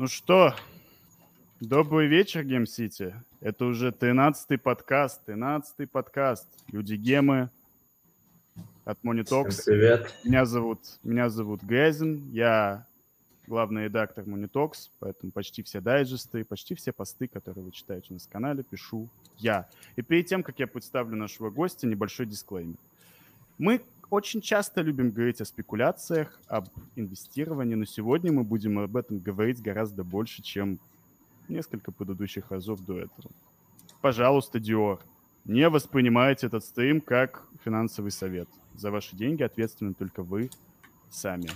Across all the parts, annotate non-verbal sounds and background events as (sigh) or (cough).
Ну что, добрый вечер, Гем Сити. Это уже 13-й подкаст, 13-й подкаст. Люди Гемы от. Всем привет. Меня зовут, меня зовут Грязин, я главный редактор Monitox, поэтому почти все дайджесты, почти все посты, которые вы читаете у нас на канале, пишу я. И перед тем, как я представлю нашего гостя, небольшой дисклеймер. Мы очень часто любим говорить о спекуляциях, об инвестировании, но сегодня мы будем об этом говорить гораздо больше, чем несколько предыдущих разов до этого. Пожалуйста, Диор, не воспринимайте этот стрим как финансовый совет. За ваши деньги ответственны только вы сами.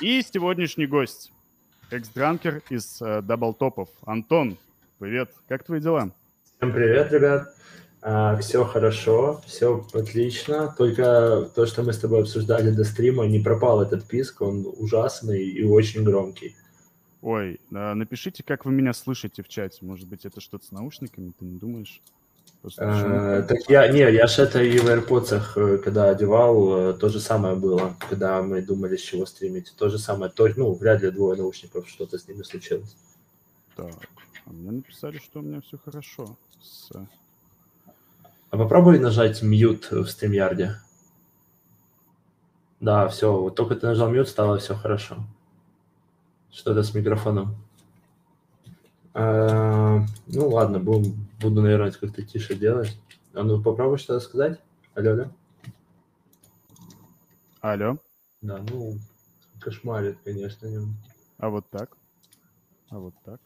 И сегодняшний гость, экс-дранкер из э, Даблтопов. Антон, привет, как твои дела? Всем привет, ребят. А, все хорошо, все отлично. Только то, что мы с тобой обсуждали до стрима, не пропал этот писк, он ужасный и очень громкий. Ой, а, напишите, как вы меня слышите в чате. Может быть, это что-то с наушниками, ты не думаешь? А, так я, не, я же это и в AirPods, э, когда одевал, э, то же самое было, когда мы думали, с чего стримить. То же самое, то, ну, вряд ли двое наушников, что-то с ними случилось. Так, а мне написали, что у меня все хорошо с а попробуй нажать mute в StreamYard. Да, все, вот только ты нажал mute, стало все хорошо. Что-то с микрофоном. А, ну ладно, буду, буду, наверное, как-то тише делать. А ну попробуй что-то сказать. Алло, алло. Алло. Да, ну, кошмарит, конечно. А вот так? А вот так?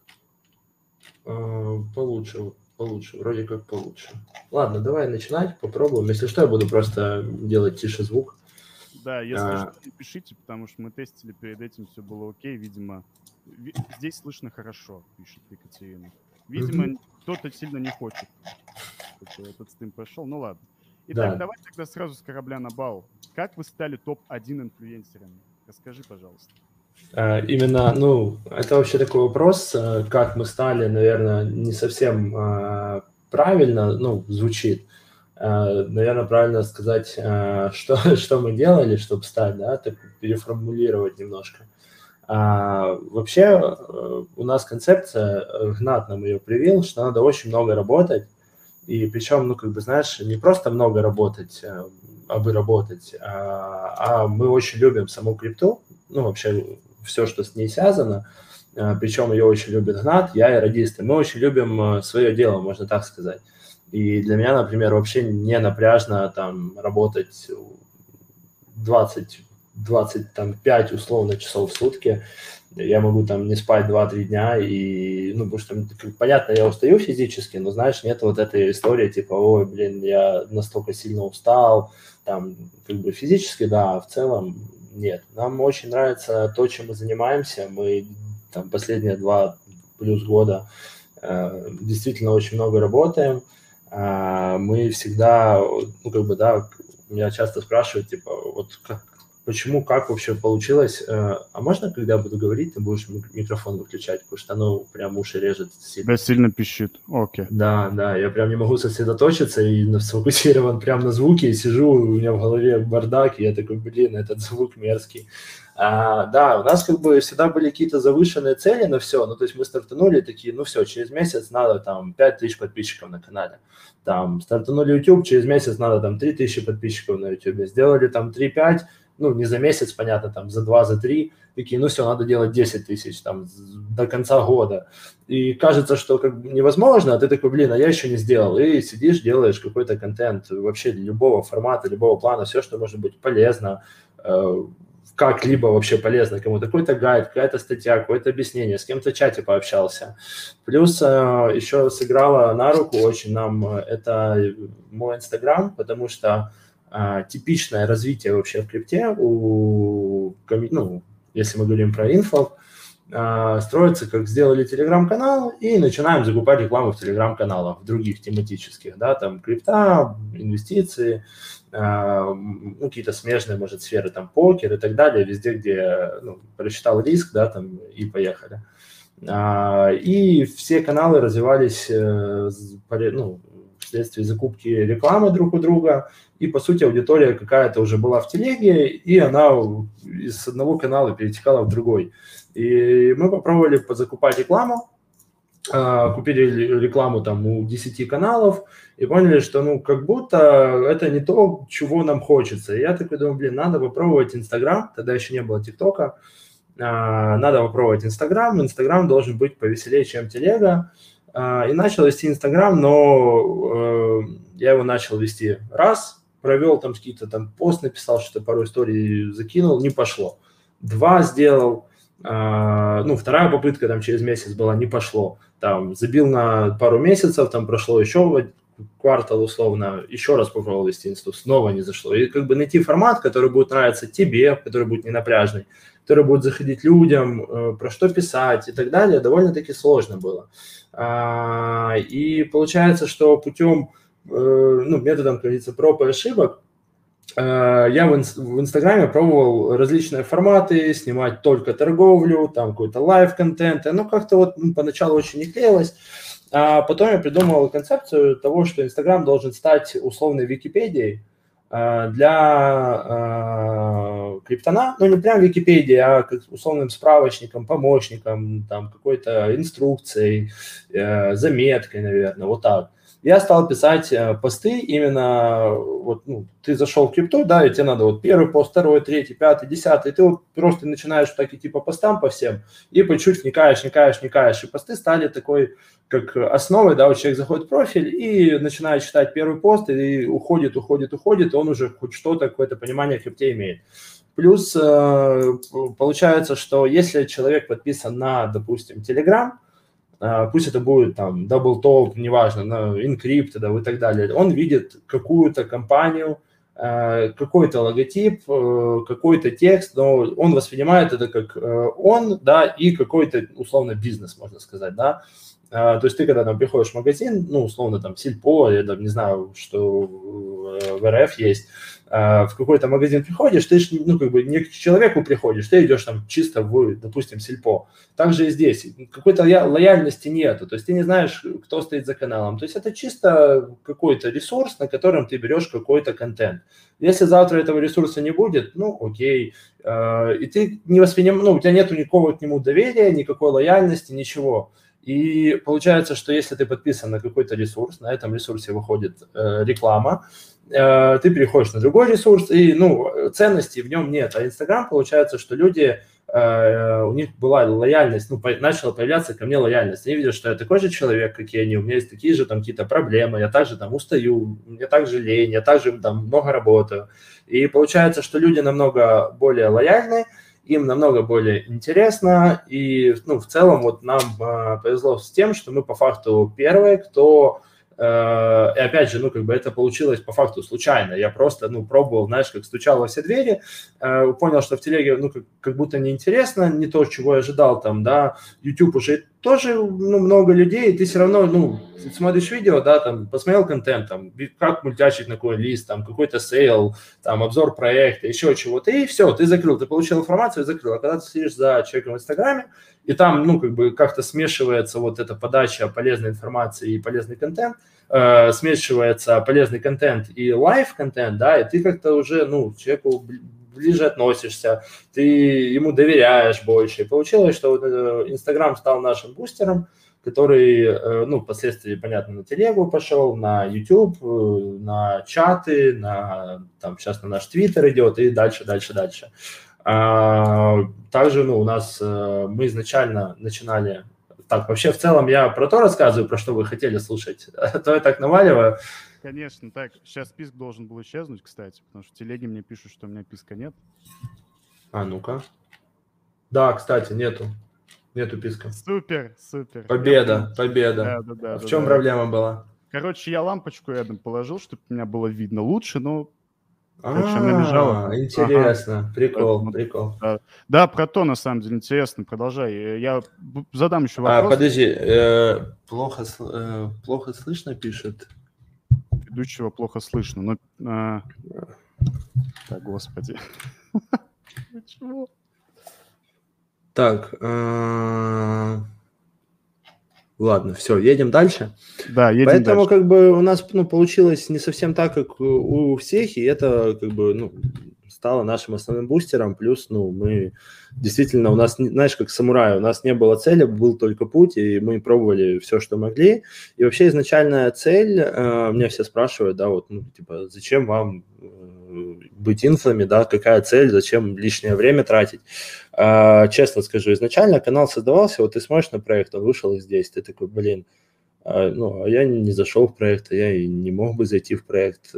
А, получше получше, вроде как получше. Ладно, давай начинать, попробуем. Если что, я буду просто делать тише звук. Да, если а... что, пишите, потому что мы тестили перед этим, все было окей. Видимо, ви- здесь слышно хорошо, пишет Екатерина. Видимо, mm-hmm. кто-то сильно не хочет, чтобы этот стрим прошел. Ну ладно. Итак, да. давай тогда сразу с корабля на бал. Как вы стали топ-1 инфлюенсерами? Расскажи, пожалуйста. А, именно, ну, это вообще такой вопрос, э, как мы стали, наверное, не совсем а, правильно, ну, звучит. Наверное, правильно сказать, что, (laughs) что мы делали, чтобы стать, да, так переформулировать немножко. А, вообще э, у нас концепция, э, Гнат нам ее привил, что надо очень много работать, и причем, ну, как бы, знаешь, не просто много работать, а бы работать, а, а мы очень любим саму крипту, ну, вообще все, что с ней связано, а, причем ее очень любит Гнат, я и радисты. Мы очень любим а, свое дело, можно так сказать. И для меня, например, вообще не напряжно там работать 20, 25 условно часов в сутки. Я могу там не спать 2-3 дня, и, ну, потому что, понятно, я устаю физически, но, знаешь, нет вот этой истории, типа, ой, блин, я настолько сильно устал, там, как бы физически, да, а в целом нет. Нам очень нравится то, чем мы занимаемся. Мы там последние два плюс года э, действительно очень много работаем. Э, мы всегда, ну, как бы, да, меня часто спрашивают, типа, вот как, почему, как вообще получилось. Э, а можно, когда буду говорить, ты будешь микрофон выключать, потому что оно прям уши режет сильно. Да, сильно пищит. Окей. Да, да, я прям не могу сосредоточиться и сфокусирован прям на звуке, и сижу, у меня в голове бардак, и я такой, блин, этот звук мерзкий. А, да, у нас как бы всегда были какие-то завышенные цели на все, ну, то есть мы стартанули такие, ну, все, через месяц надо там 5 тысяч подписчиков на канале, там, стартанули YouTube, через месяц надо там 3 тысячи подписчиков на YouTube, сделали там 3-5, ну, не за месяц, понятно, там, за два, за три, такие, ну, все, надо делать 10 тысяч, там, до конца года. И кажется, что как бы невозможно, а ты такой, блин, а я еще не сделал. И сидишь, делаешь какой-то контент вообще любого формата, любого плана, все, что может быть полезно, э, как-либо вообще полезно кому-то, какой-то гайд, какая-то статья, какое-то объяснение, с кем-то в чате пообщался. Плюс э, еще сыграла на руку очень нам э, это мой Инстаграм, потому что а, типичное развитие вообще в крипте у, ну, если мы говорим про инфо, а, строится, как сделали телеграм-канал и начинаем закупать рекламу в телеграм-каналах, в других тематических, да, там крипта, инвестиции, а, ну, какие-то смежные, может, сферы, там, покер и так далее, везде, где, ну, просчитал риск, да, там, и поехали. И все каналы развивались, э, ну, вследствие закупки рекламы друг у друга, и, по сути, аудитория какая-то уже была в телеге, и она из одного канала перетекала в другой. И мы попробовали закупать рекламу, а, купили рекламу там у 10 каналов и поняли, что ну как будто это не то, чего нам хочется. И я такой думаю, блин, надо попробовать Инстаграм, тогда еще не было ТикТока, а, надо попробовать Инстаграм, Инстаграм должен быть повеселее, чем Телега. А, и начал вести Инстаграм, но э, я его начал вести раз, провел там какие-то там пост, написал, что пару историй закинул, не пошло. Два сделал, а, ну, вторая попытка там через месяц была, не пошло. Там забил на пару месяцев, там прошло еще квартал условно, еще раз попробовал вести инсту, снова не зашло. И как бы найти формат, который будет нравиться тебе, который будет не который будет заходить людям, э, про что писать и так далее, довольно-таки сложно было. А, и получается, что путем, э, ну, методом, как говорится, проб и ошибок, э, я в, Инстаграме пробовал различные форматы, снимать только торговлю, там какой-то live-контент, ну, как-то вот ну, поначалу очень не клеилось, а потом я придумал концепцию того, что Инстаграм должен стать условной Википедией, для э, криптона, ну не прям Википедия, а как условным справочником, помощником, там какой-то инструкцией, э, заметкой, наверное, вот так я стал писать э, посты именно, вот, ну, ты зашел в крипту, да, и тебе надо вот первый пост, второй, третий, пятый, десятый, и ты вот просто начинаешь так идти по постам по всем, и по чуть вникаешь, вникаешь, вникаешь, и посты стали такой, как основой, да, вот человек заходит в профиль и начинает читать первый пост, и уходит, уходит, уходит, и он уже хоть что-то, какое-то понимание крипте имеет. Плюс э, получается, что если человек подписан на, допустим, Telegram, пусть это будет там Double Talk, неважно, на Encrypt да, и так далее, он видит какую-то компанию, а, какой-то логотип, э, какой-то текст, но он воспринимает это как э, он, да, и какой-то условно бизнес, можно сказать, да. А, то есть ты, когда там приходишь в магазин, ну, условно, там, Сильпо, я там не знаю, что э, в РФ есть, а, в какой-то магазин приходишь, ты, ну, как бы не к человеку приходишь, ты идешь там чисто в, допустим, Сильпо. Также и здесь. Какой-то лояльности нету, то есть ты не знаешь, кто стоит за каналом. То есть это чисто какой-то ресурс, на котором ты берешь какой-то контент. Если завтра этого ресурса не будет, ну, окей, а, и ты не воспринимаешь, ну, у тебя нету никакого к нему доверия, никакой лояльности, ничего. И получается, что если ты подписан на какой-то ресурс, на этом ресурсе выходит э, реклама, э, ты переходишь на другой ресурс, и ну, ценностей в нем нет. А Инстаграм, получается, что люди, э, у них была лояльность, ну, по, начала появляться ко мне лояльность. Они видят, что я такой же человек, как и они, у меня есть такие же там какие-то проблемы, я также там устаю, мне также лень, я также там много работаю. И получается, что люди намного более лояльны, им намного более интересно, и ну, в целом вот нам э, повезло с тем, что мы по факту первые, кто и опять же, ну, как бы это получилось по факту случайно. Я просто, ну, пробовал, знаешь, как стучал во все двери, э, понял, что в телеге, ну, как, как будто неинтересно, не то, чего я ожидал там, да. YouTube уже тоже, ну, много людей, и ты все равно, ну, смотришь видео, да, там, посмотрел контент, там, как мультячить на какой лист, там, какой-то сейл, там, обзор проекта, еще чего-то, и все, ты закрыл, ты получил информацию закрыл. А когда ты сидишь за человеком в Инстаграме, и там, ну, как бы как-то смешивается вот эта подача полезной информации и полезный контент, э, смешивается полезный контент и live-контент, да, и ты как-то уже, ну, человеку ближе относишься, ты ему доверяешь больше. И получилось, что вот э, Инстаграм стал нашим бустером, который, э, ну, впоследствии, понятно, на телегу пошел, на YouTube, э, на чаты, на, там, сейчас на наш Твиттер идет и дальше, дальше, дальше. А, также ну, у нас э, мы изначально начинали... Так, вообще в целом я про то рассказываю, про что вы хотели слушать, (laughs) а то я так наваливаю. Конечно, так, сейчас список должен был исчезнуть, кстати, потому что в телеге мне пишут, что у меня писка нет. А ну-ка. Да, кстати, нету. Нету писка. Супер, супер. Победа, победа. Да, да, да, а в чем да. проблема была? Короче, я лампочку рядом положил, чтобы меня было видно лучше, но Короче, она лежала. А, интересно, ага. прикол, прикол. Да. да, про то, на самом деле, интересно, продолжай. Я задам еще а, вопрос. А, подожди, э, плохо, э, плохо слышно пишет? Ведущего плохо слышно, но... Э, так, господи. Почему? Так, э, Ладно, все, едем дальше. Да, едем Поэтому дальше. как бы у нас ну, получилось не совсем так, как у всех, и это как бы ну, стало нашим основным бустером, плюс, ну, мы действительно, у нас, знаешь, как самурай, у нас не было цели, был только путь, и мы пробовали все, что могли, и вообще изначальная цель, э, меня все спрашивают, да, вот, ну, типа, зачем вам э, быть инфлами, да, какая цель, зачем лишнее время тратить. А, честно скажу, изначально канал создавался, вот ты смотришь на проект, он вышел из здесь, ты такой, блин, а, ну, а я не зашел в проект, а я и не мог бы зайти в проект.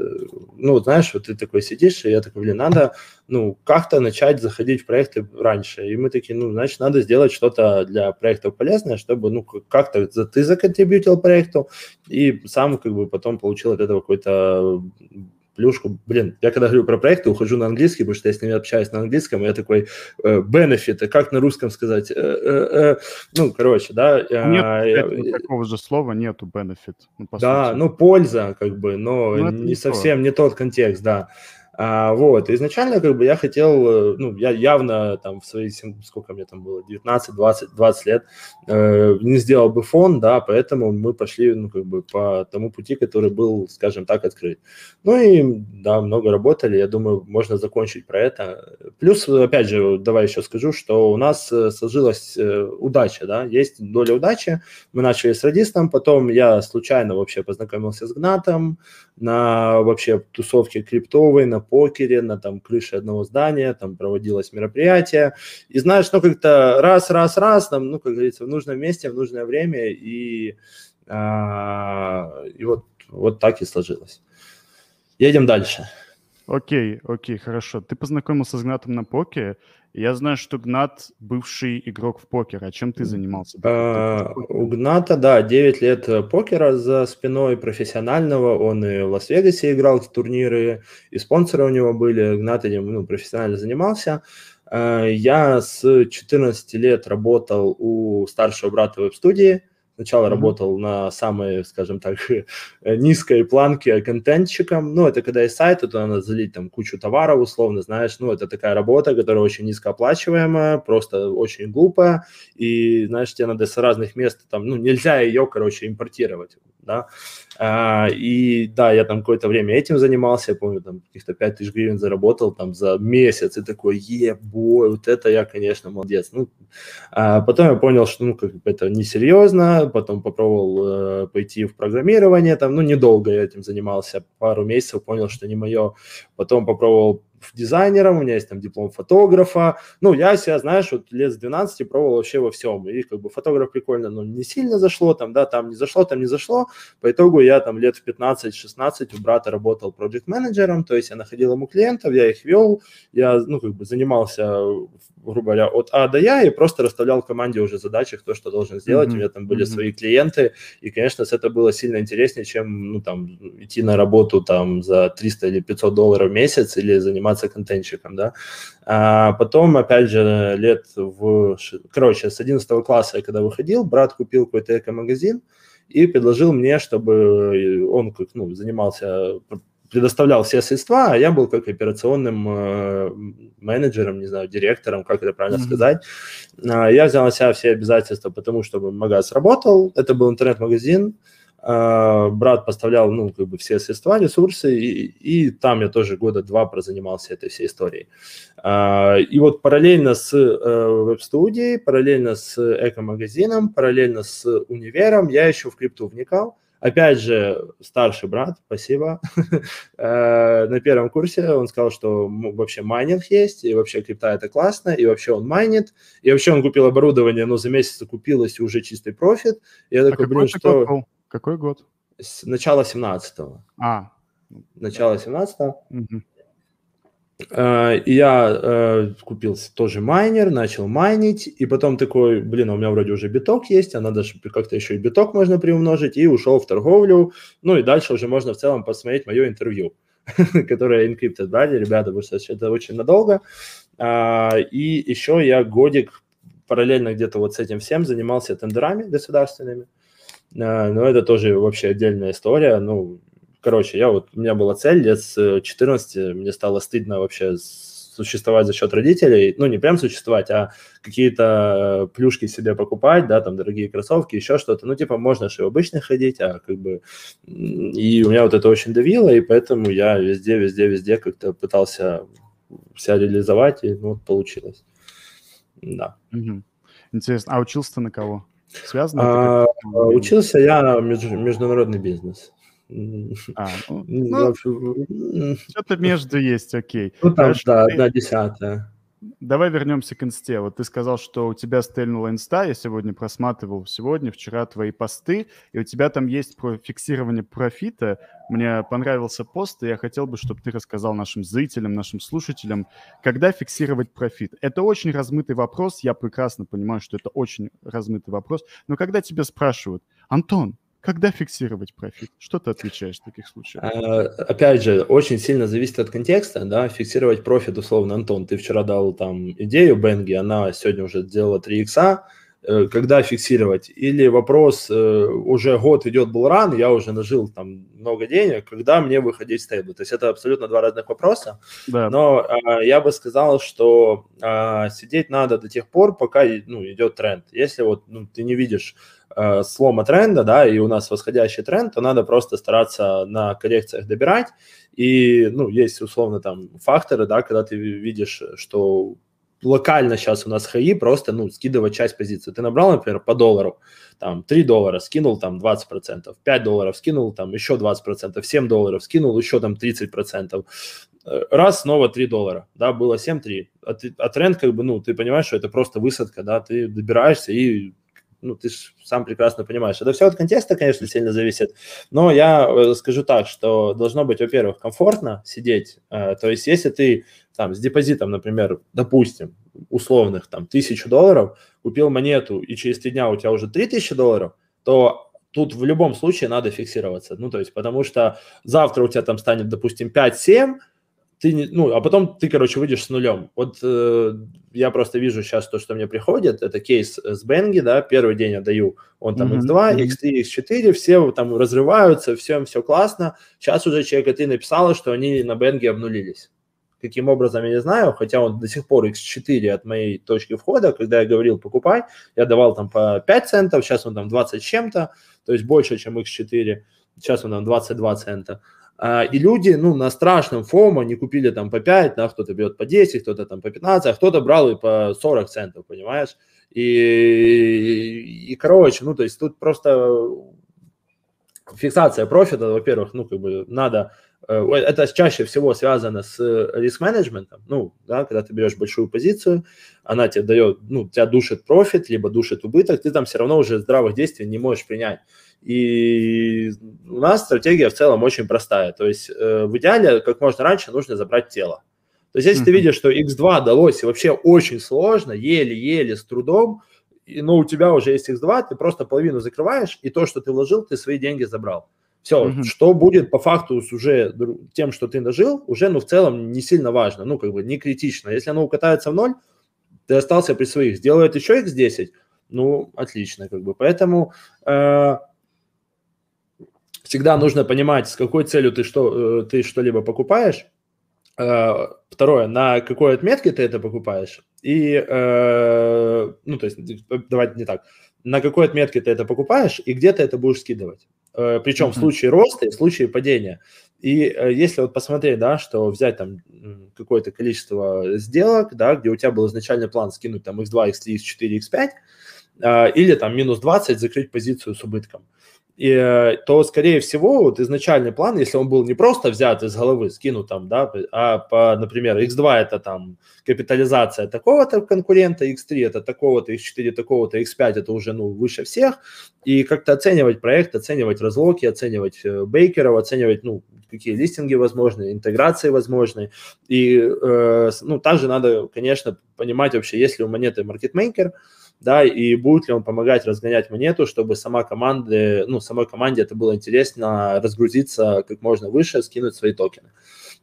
Ну, знаешь, вот ты такой сидишь, и я такой, блин, надо, ну, как-то начать заходить в проекты раньше. И мы такие, ну, значит, надо сделать что-то для проектов полезное, чтобы, ну, как-то ты законтрибьютил проекту, и сам, как бы, потом получил от этого какой-то плюшку. Блин, я когда говорю про проекты, ухожу на английский, потому что я с ними общаюсь на английском, я такой, э, benefit, как на русском сказать? Э, э, ну, короче, да. Нет, такого же слова нету benefit. Ну, да, сути. ну, польза, как бы, но, не, не совсем не тот контекст, да. А, вот, изначально как бы я хотел, э, ну, я явно там в свои, сколько мне там было, 19, 20, 20 лет, э, не сделал бы фон, да, поэтому мы пошли, ну, как бы по тому пути, который был, скажем так, открыт. Ну и, да, много работали, я думаю, можно закончить про это. Плюс, опять же, давай еще скажу, что у нас э, сложилась э, удача, да, есть доля удачи, мы начали с радистом, потом я случайно вообще познакомился с Гнатом на вообще тусовке криптовой, на покере, на там крыше одного здания, там проводилось мероприятие. И знаешь, ну как-то раз, раз, раз, там, ну, как говорится, в нужном месте, в нужное время, и, а, и вот, вот так и сложилось. Едем дальше. Окей, окей, хорошо. Ты познакомился с Гнатом на покере. Я знаю, что Гнат бывший игрок в покер. А чем ты занимался? А, у Гната, да, 9 лет э, покера за спиной профессионального. Он и в Лас-Вегасе играл в турниры, и спонсоры у него были. Гнат этим ну, профессионально занимался. А, я с 14 лет работал у старшего брата веб-студии. Сначала mm-hmm. работал на самой, скажем так, (laughs) низкой планке контентчиком. Ну, это когда есть сайт, то надо залить там кучу товаров, условно, знаешь. Ну, это такая работа, которая очень низкооплачиваемая, просто очень глупая. И, знаешь, тебе надо с разных мест, там, ну, нельзя ее, короче, импортировать, да. А, и да, я там какое-то время этим занимался, я помню, там каких-то 5 тысяч гривен заработал там за месяц, и такой, ебой, вот это я, конечно, молодец. Ну, а потом я понял, что, ну, как бы это несерьезно, потом попробовал э, пойти в программирование, там, ну, недолго я этим занимался, пару месяцев, понял, что не мое, потом попробовал дизайнером, у меня есть там диплом фотографа. Ну, я себя, знаешь, вот лет с 12 пробовал вообще во всем. И как бы фотограф прикольно, но не сильно зашло, там, да, там не зашло, там не зашло. По итогу я там лет в 15-16 у брата работал проект-менеджером, то есть я находил ему клиентов, я их вел, я, ну, как бы занимался, грубо говоря, от А до Я и просто расставлял команде уже задачи, кто что должен сделать. Mm-hmm. У меня там были mm-hmm. свои клиенты, и, конечно, с это было сильно интереснее, чем, ну, там, идти на работу там за 300 или 500 долларов в месяц или заниматься контентчиком, да. А потом, опять же, лет в... Короче, с 11 класса я когда выходил, брат купил какой-то эко-магазин, и предложил мне, чтобы он как, ну, занимался, предоставлял все средства, а я был как операционным э, менеджером, не знаю, директором, как это правильно mm-hmm. сказать. А, я взял на себя все обязательства, потому что магаз работал, это был интернет-магазин, а, брат поставлял, ну, как бы все средства, ресурсы, и, и там я тоже года два прозанимался этой всей историей. А, и вот параллельно с э, веб-студией, параллельно с эко-магазином, параллельно с универом я еще в крипту вникал. Опять же, старший брат, спасибо, (laughs) э, на первом курсе он сказал, что вообще майнинг есть, и вообще крипта это классно, и вообще он майнит, и вообще он купил оборудование, но за месяц окупилось, и уже чистый профит. Я а такой, блин, что... Какой год? С начала 17-го. А. Начало 17-го. Угу. Uh, я uh, купил тоже майнер, начал майнить, и потом такой, блин, а у меня вроде уже биток есть, а надо как-то еще и биток можно приумножить, и ушел в торговлю. Ну и дальше уже можно в целом посмотреть мое интервью, (laughs) которое Encrypted брали, ребята, потому что это очень надолго. Uh, и еще я годик параллельно где-то вот с этим всем занимался тендерами государственными. А, но это тоже вообще отдельная история. Ну, короче, я вот, у меня была цель лет с 14, мне стало стыдно вообще существовать за счет родителей, ну, не прям существовать, а какие-то плюшки себе покупать, да, там, дорогие кроссовки, еще что-то, ну, типа, можно же и обычно ходить, а как бы, и у меня вот это очень давило, и поэтому я везде, везде, везде как-то пытался себя реализовать, и ну, вот получилось. Да. Угу. Интересно, а учился ты на кого? Связано? А, учился я меж, международный бизнес. А, ну, ну, что-то между есть, окей. Ну, там, Хорошо, да, ты... одна десятая. Давай вернемся к инсте. Вот ты сказал, что у тебя стрельнула инста. Я сегодня просматривал сегодня, вчера твои посты, и у тебя там есть про фиксирование профита. Мне понравился пост, и я хотел бы, чтобы ты рассказал нашим зрителям, нашим слушателям, когда фиксировать профит. Это очень размытый вопрос. Я прекрасно понимаю, что это очень размытый вопрос. Но когда тебя спрашивают, Антон, когда фиксировать профит? Что ты отвечаешь в таких случаях? А, опять же, очень сильно зависит от контекста, да, фиксировать профит, условно, Антон, ты вчера дал там идею Benqi, она сегодня уже сделала 3 икса, Э, когда фиксировать, или вопрос, э, уже год идет bull run, я уже нажил там много денег, когда мне выходить в stable. То есть это абсолютно два разных вопроса, да. но а, я бы сказал, что а, сидеть надо до тех пор, пока ну, идет тренд. Если вот ну, ты не видишь а, слома тренда, да, и у нас восходящий тренд, то надо просто стараться на коррекциях добирать, и, ну, есть условно там факторы, да, когда ты видишь, что локально сейчас у нас хаи просто, ну, скидывать часть позиции. Ты набрал, например, по доллару, там, 3 доллара, скинул там 20%, 5 долларов, скинул там еще 20%, 7 долларов, скинул еще там 30%. Э, раз, снова 3 доллара, да, было 7-3. А, ты, а тренд, как бы, ну, ты понимаешь, что это просто высадка, да, ты добираешься и ну, ты же сам прекрасно понимаешь. Это все от контекста, конечно, сильно зависит. Но я э, скажу так, что должно быть, во-первых, комфортно сидеть. Э, то есть, если ты там с депозитом, например, допустим, условных там тысячу долларов, купил монету, и через три дня у тебя уже три тысячи долларов, то тут в любом случае надо фиксироваться. Ну, то есть, потому что завтра у тебя там станет, допустим, 5-7, ты не, ну, а потом ты, короче, выйдешь с нулем. Вот э, я просто вижу сейчас то, что мне приходит, это кейс с Бенги, да, первый день я даю, он там mm-hmm. X2, X3, X4, все там разрываются, всем все классно. Сейчас уже человек ты написала, что они на Бенге обнулились. Каким образом, я не знаю, хотя он до сих пор X4 от моей точки входа, когда я говорил покупай, я давал там по 5 центов, сейчас он там 20 с чем-то, то есть больше, чем X4, сейчас он там 22 цента. А, и люди, ну, на страшном фомо не купили там по 5, да, кто-то берет по 10, кто-то там по 15, а кто-то брал и по 40 центов, понимаешь? И, и, и, короче, ну, то есть тут просто фиксация профита, во-первых, ну, как бы надо, это чаще всего связано с риск-менеджментом, ну, да, когда ты берешь большую позицию, она тебе дает, ну, тебя душит профит, либо душит убыток, ты там все равно уже здравых действий не можешь принять. И у нас стратегия в целом очень простая. То есть э, в идеале как можно раньше нужно забрать тело. То есть если mm-hmm. ты видишь, что X2 далось и вообще очень сложно, еле-еле, с трудом, и, но у тебя уже есть X2, ты просто половину закрываешь, и то, что ты вложил, ты свои деньги забрал. Все, mm-hmm. что будет по факту с уже тем, что ты нажил, уже, ну, в целом не сильно важно, ну, как бы не критично. Если оно укатается в ноль, ты остался при своих. Сделает еще X10, ну, отлично, как бы. Поэтому э, всегда нужно понимать, с какой целью ты, что, э, ты что-либо покупаешь. Э, второе, на какой отметке ты это покупаешь. И, э, ну, то есть, давайте не так. На какой отметке ты это покупаешь и где ты это будешь скидывать. Причем uh-huh. в случае роста и в случае падения. И если вот посмотреть, да, что взять там какое-то количество сделок, да, где у тебя был изначальный план скинуть там x2, x3, x4, x5, или там минус 20, закрыть позицию с убытком – и, э, то, скорее всего, вот изначальный план, если он был не просто взят из головы, скинут там, да, а, по, например, X2 это там капитализация такого-то конкурента, X3 это такого-то, X4 такого-то, X5 это уже, ну, выше всех, и как-то оценивать проект, оценивать разлоки, оценивать э, бейкеров, оценивать, ну, какие листинги возможны, интеграции возможны, и, э, ну, также надо, конечно, понимать вообще, есть ли у монеты маркетмейкер, да, и будет ли он помогать разгонять монету, чтобы сама команда, ну, самой команде это было интересно разгрузиться как можно выше, скинуть свои токены.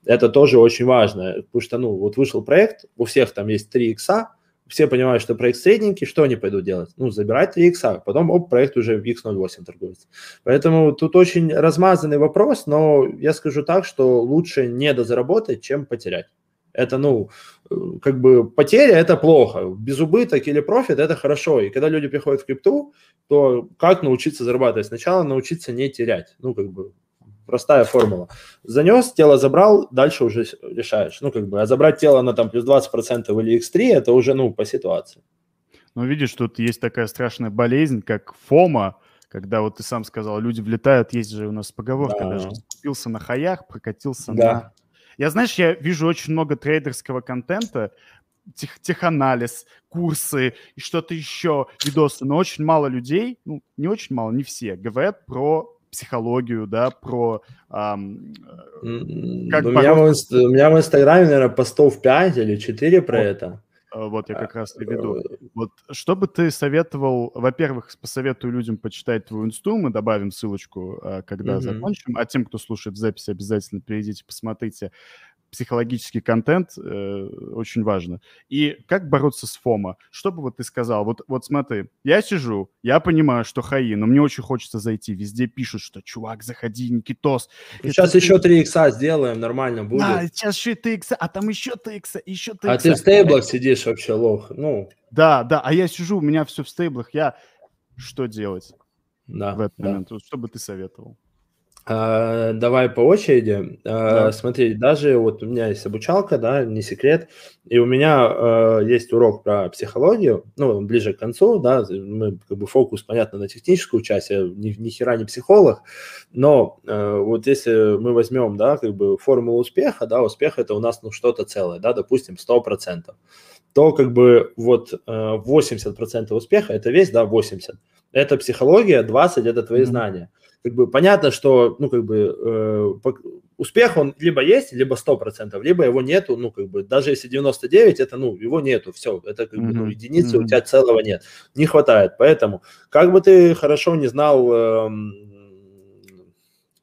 Это тоже очень важно, потому что, ну, вот вышел проект, у всех там есть 3 икса, все понимают, что проект средненький, что они пойдут делать? Ну, забирать 3 икса, потом, оп, проект уже в X08 торгуется. Поэтому тут очень размазанный вопрос, но я скажу так, что лучше не дозаработать, чем потерять. Это, ну, э, как бы потеря – это плохо. Безубыток или профит – это хорошо. И когда люди приходят в крипту, то как научиться зарабатывать? Сначала научиться не терять. Ну, как бы простая формула. Занес, тело забрал, дальше уже решаешь. Ну, как бы, а забрать тело на там плюс 20% или x3, это уже, ну, по ситуации. Ну, видишь, тут есть такая страшная болезнь, как фома, когда вот ты сам сказал, люди влетают, есть же у нас поговорка да. даже, купился на хаях, прокатился да. на... Я, знаешь, я вижу очень много трейдерского контента, тех, теханализ, курсы и что-то еще, видосы, но очень мало людей, ну, не очень мало, не все, говорят про психологию, да, про... Эм, как у, меня в, у меня в Инстаграме, наверное, постов 5 или 4 про вот. это. Э, вот я как раз и веду. Э, вот что бы ты советовал, во-первых, посоветую людям почитать твою инсту, мы добавим ссылочку, э, когда mm-hmm. закончим, а тем, кто слушает в записи, обязательно перейдите, посмотрите психологический контент э, очень важно. И как бороться с ФОМа? Что бы вот ты сказал? Вот, вот смотри, я сижу, я понимаю, что хаи, но мне очень хочется зайти. Везде пишут, что чувак, заходи, Никитос. Сейчас это еще 3 икса сделаем, нормально будет. Да, сейчас еще 3 икса, а там еще 3 икса, еще 3 А ты в стейблах сидишь вообще, лох. Ну. Да, да, а я сижу, у меня все в стейблах, я... Что делать? Да, в этот да. момент? Что бы ты советовал? А, давай по очереди. А, да. Смотри, даже вот у меня есть обучалка, да, не секрет, и у меня а, есть урок про психологию, ну, ближе к концу, да, мы как бы фокус, понятно, на техническую часть, я ни, ни хера не психолог, но вот если мы возьмем, да, как бы формулу успеха, да, успех это у нас, ну, что-то целое, да, допустим, 100%, то как бы вот 80% успеха, это весь, да, 80, это психология, 20 это твои mm-hmm. знания как бы понятно, что, ну, как бы, э, успех он либо есть, либо 100%, либо его нету, ну, как бы, даже если 99, это, ну, его нету, все, это, как mm-hmm. бы, ну, единицы mm-hmm. у тебя целого нет, не хватает, поэтому, как бы ты хорошо не знал... Э,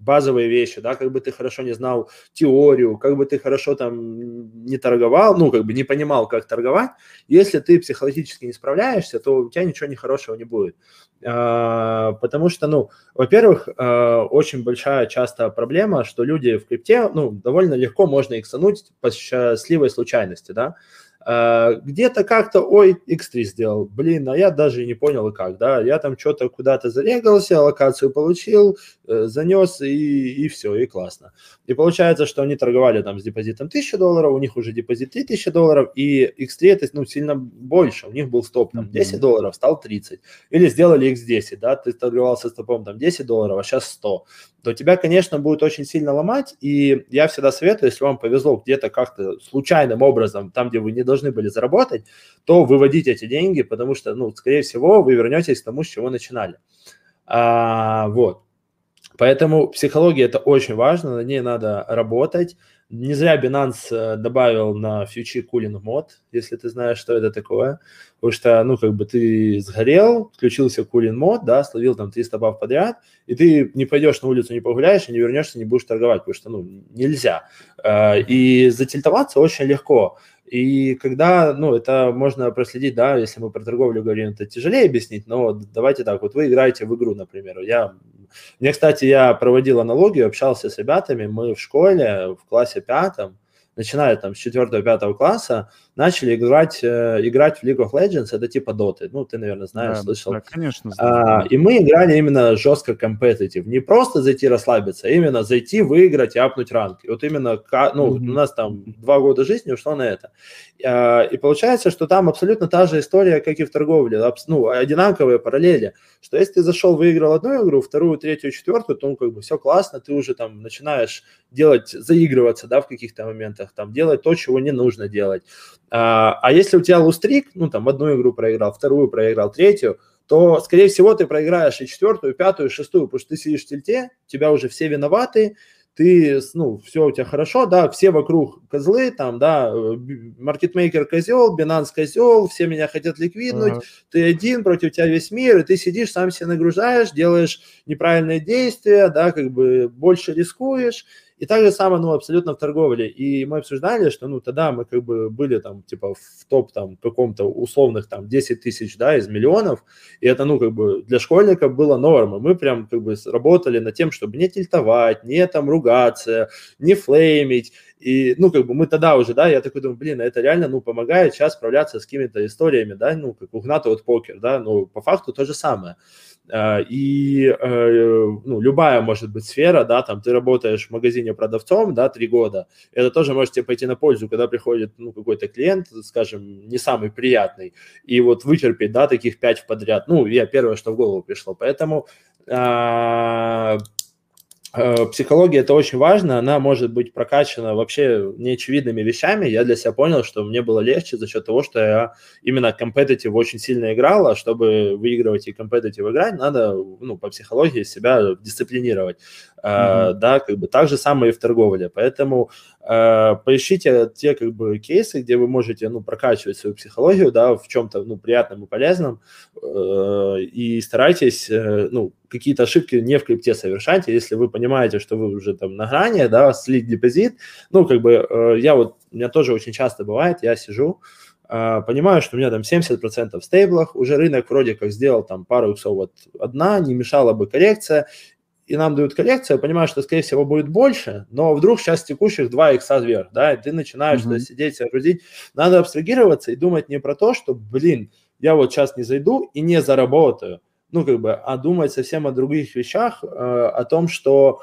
базовые вещи, да, как бы ты хорошо не знал теорию, как бы ты хорошо там не торговал, ну, как бы не понимал, как торговать, если ты психологически не справляешься, то у тебя ничего не хорошего не будет. А, потому что, ну, во-первых, а, очень большая часто проблема, что люди в крипте, ну, довольно легко можно иксануть по счастливой случайности, да, где-то как-то, ой, X3 сделал, блин, а я даже не понял и как, да, я там что-то куда-то зарегался, локацию получил, э, занес и, и все, и классно. И получается, что они торговали там с депозитом 1000 долларов, у них уже депозит 3000 долларов, и X3 это, ну, сильно больше, у них был стоп там 10 долларов, стал 30, или сделали X10, да, ты торговался стопом там 10 долларов, а сейчас 100, то тебя, конечно, будет очень сильно ломать, и я всегда советую, если вам повезло где-то как-то случайным образом, там, где вы не должны были заработать, то выводить эти деньги, потому что, ну, скорее всего, вы вернетесь к тому, с чего начинали. А, вот. Поэтому психология – это очень важно, на ней надо работать. Не зря Binance э, добавил на фьючи Cooling мод, если ты знаешь, что это такое. Потому что, ну, как бы ты сгорел, включился Cooling мод, да, словил там 300 бав подряд, и ты не пойдешь на улицу, не погуляешь, и не вернешься, не будешь торговать, потому что, ну, нельзя. Э, и затильтоваться очень легко. И когда, ну, это можно проследить, да, если мы про торговлю говорим, это тяжелее объяснить, но давайте так, вот вы играете в игру, например, я мне, кстати, я проводил аналогию, общался с ребятами, мы в школе в классе пятом, начиная там с 4-5 класса, начали играть, э, играть в League of Legends, это типа доты, ну, ты, наверное, знаешь, да, слышал. Да, конечно. Знаю. А, и мы играли именно жестко компетитив, не просто зайти расслабиться, а именно зайти, выиграть и апнуть ранг. И вот именно, ну, mm-hmm. у нас там два года жизни ушло на это. А, и получается, что там абсолютно та же история, как и в торговле, ну, одинаковые параллели, что если ты зашел, выиграл одну игру, вторую, третью, четвертую, то, ну, как бы все классно, ты уже там начинаешь делать, заигрываться, да, в каких-то моментах, там, делать то, чего не нужно делать. А, а если у тебя лустрик, ну, там, одну игру проиграл, вторую проиграл, третью, то, скорее всего, ты проиграешь и четвертую, и пятую, и шестую, потому что ты сидишь в тельте, тебя уже все виноваты, ты, ну, все у тебя хорошо, да, все вокруг козлы, там, да, маркетмейкер козел, Binance козел, все меня хотят ликвиднуть, uh-huh. ты один, против тебя весь мир, и ты сидишь, сам себя нагружаешь, делаешь неправильные действия, да, как бы больше рискуешь, и так же самое, ну, абсолютно в торговле. И мы обсуждали, что, ну, тогда мы как бы были там, типа, в топ там каком-то условных там 10 тысяч, да, из миллионов. И это, ну, как бы для школьников было норма. Мы прям как бы работали над тем, чтобы не тильтовать, не там ругаться, не флеймить. И, ну, как бы мы тогда уже, да, я такой думаю, блин, это реально, ну, помогает сейчас справляться с какими-то историями, да, ну, как у Гната вот покер, да, ну, по факту то же самое. Э, и э, ну, любая может быть сфера, да, там ты работаешь в магазине продавцом, да, три года, это тоже может тебе пойти на пользу, когда приходит, ну, какой-то клиент, скажем, не самый приятный, и вот вытерпеть, да, таких пять подряд, ну, я первое, что в голову пришло, поэтому а, психология это очень важно, она может быть прокачана вообще неочевидными вещами. Я для себя понял, что мне было легче за счет того, что я именно компетитив очень сильно играл, а чтобы выигрывать и компетитив играть, надо ну, по психологии себя дисциплинировать. Mm-hmm. Да, как бы так же самое и в торговле. Поэтому э, поищите те как бы кейсы, где вы можете ну, прокачивать свою психологию, да, в чем-то ну, приятном и полезном, э, и старайтесь э, ну, какие-то ошибки не в крипте совершайте, если вы понимаете, что вы уже там на грани, да, слить депозит, ну, как бы э, я вот, у меня тоже очень часто бывает, я сижу, понимаю, что у меня там 70% в стейблах, уже рынок вроде как сделал там пару иксов вот одна, не мешала бы коррекция, и нам дают коллекцию, я понимаю, что, скорее всего, будет больше, но вдруг сейчас текущих 2 икса вверх, да, и ты начинаешь mm-hmm. сидеть, себя грузить. Надо абстрагироваться и думать не про то, что, блин, я вот сейчас не зайду и не заработаю, ну, как бы, а думать совсем о других вещах, э, о том, что,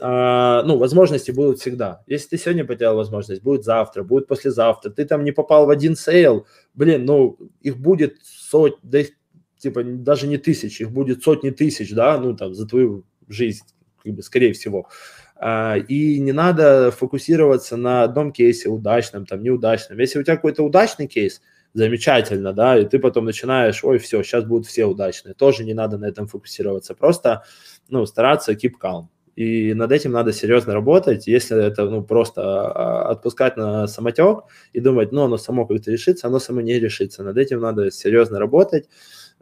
э, ну, возможности будут всегда. Если ты сегодня потерял возможность, будет завтра, будет послезавтра, ты там не попал в один сейл, блин, ну, их будет сотни, да их, типа, даже не тысяч, их будет сотни тысяч, да, ну, там, за твою жизнь, как бы, скорее всего. А, и не надо фокусироваться на одном кейсе, удачном, там, неудачном. Если у тебя какой-то удачный кейс, замечательно, да, и ты потом начинаешь, ой, все, сейчас будут все удачные. Тоже не надо на этом фокусироваться, просто, ну, стараться keep calm. И над этим надо серьезно работать. Если это ну, просто а, отпускать на самотек и думать, ну, оно само как-то решится, оно само не решится. Над этим надо серьезно работать.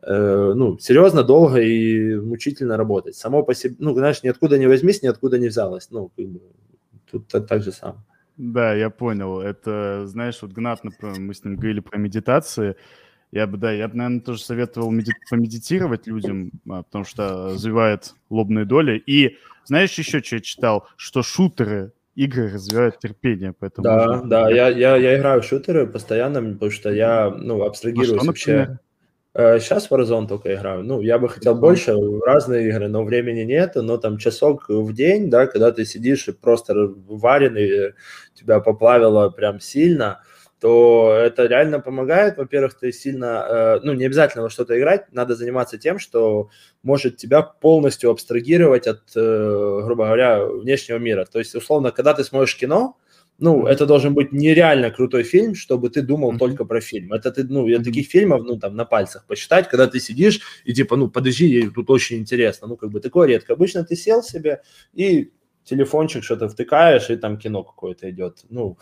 Э, ну, серьезно, долго и мучительно работать. Само по себе, ну, знаешь, ниоткуда не возьмись, ниоткуда не взялось. Ну, тут так, же самое. Да, я понял. Это, знаешь, вот Гнат, мы с ним говорили про медитации. Я бы, да, я бы, наверное, тоже советовал меди- помедитировать людям, а, потому что развивает лобные доли. И знаешь еще, что я читал? Что шутеры игры развивают терпение, поэтому... Да, можно... да, я, я, я играю в шутеры постоянно, потому что я, ну, абстрагируюсь а что, вообще... Сейчас э, Warzone только играю. Ну, я бы хотел больше, разные игры, но времени нет. Но там часок в день, да, когда ты сидишь и просто вареный, тебя поплавило прям сильно, то это реально помогает. Во-первых, ты сильно, э, ну, не обязательно во что-то играть, надо заниматься тем, что может тебя полностью абстрагировать от, э, грубо говоря, внешнего мира. То есть, условно, когда ты смотришь кино, ну, это должен быть нереально крутой фильм, чтобы ты думал mm-hmm. только про фильм. Это ты, ну, я таких фильмов, ну, там, на пальцах посчитать, когда ты сидишь и типа, ну, подожди, тут очень интересно. Ну, как бы такое редко. Обычно ты сел себе и телефончик что-то втыкаешь, и там кино какое-то идет. Ну,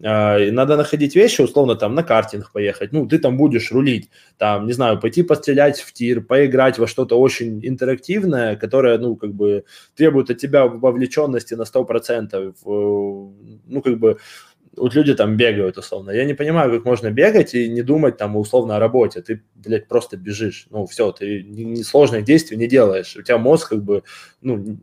э, надо находить вещи, условно, там, на картинг поехать. Ну, ты там будешь рулить, там, не знаю, пойти пострелять в тир, поиграть во что-то очень интерактивное, которое, ну, как бы требует от тебя вовлеченности на 100%. Ну, как бы вот люди там бегают, условно. Я не понимаю, как можно бегать и не думать там условно о работе. Ты, блядь, просто бежишь. Ну, все, ты несложных действий не делаешь. У тебя мозг как бы, ну,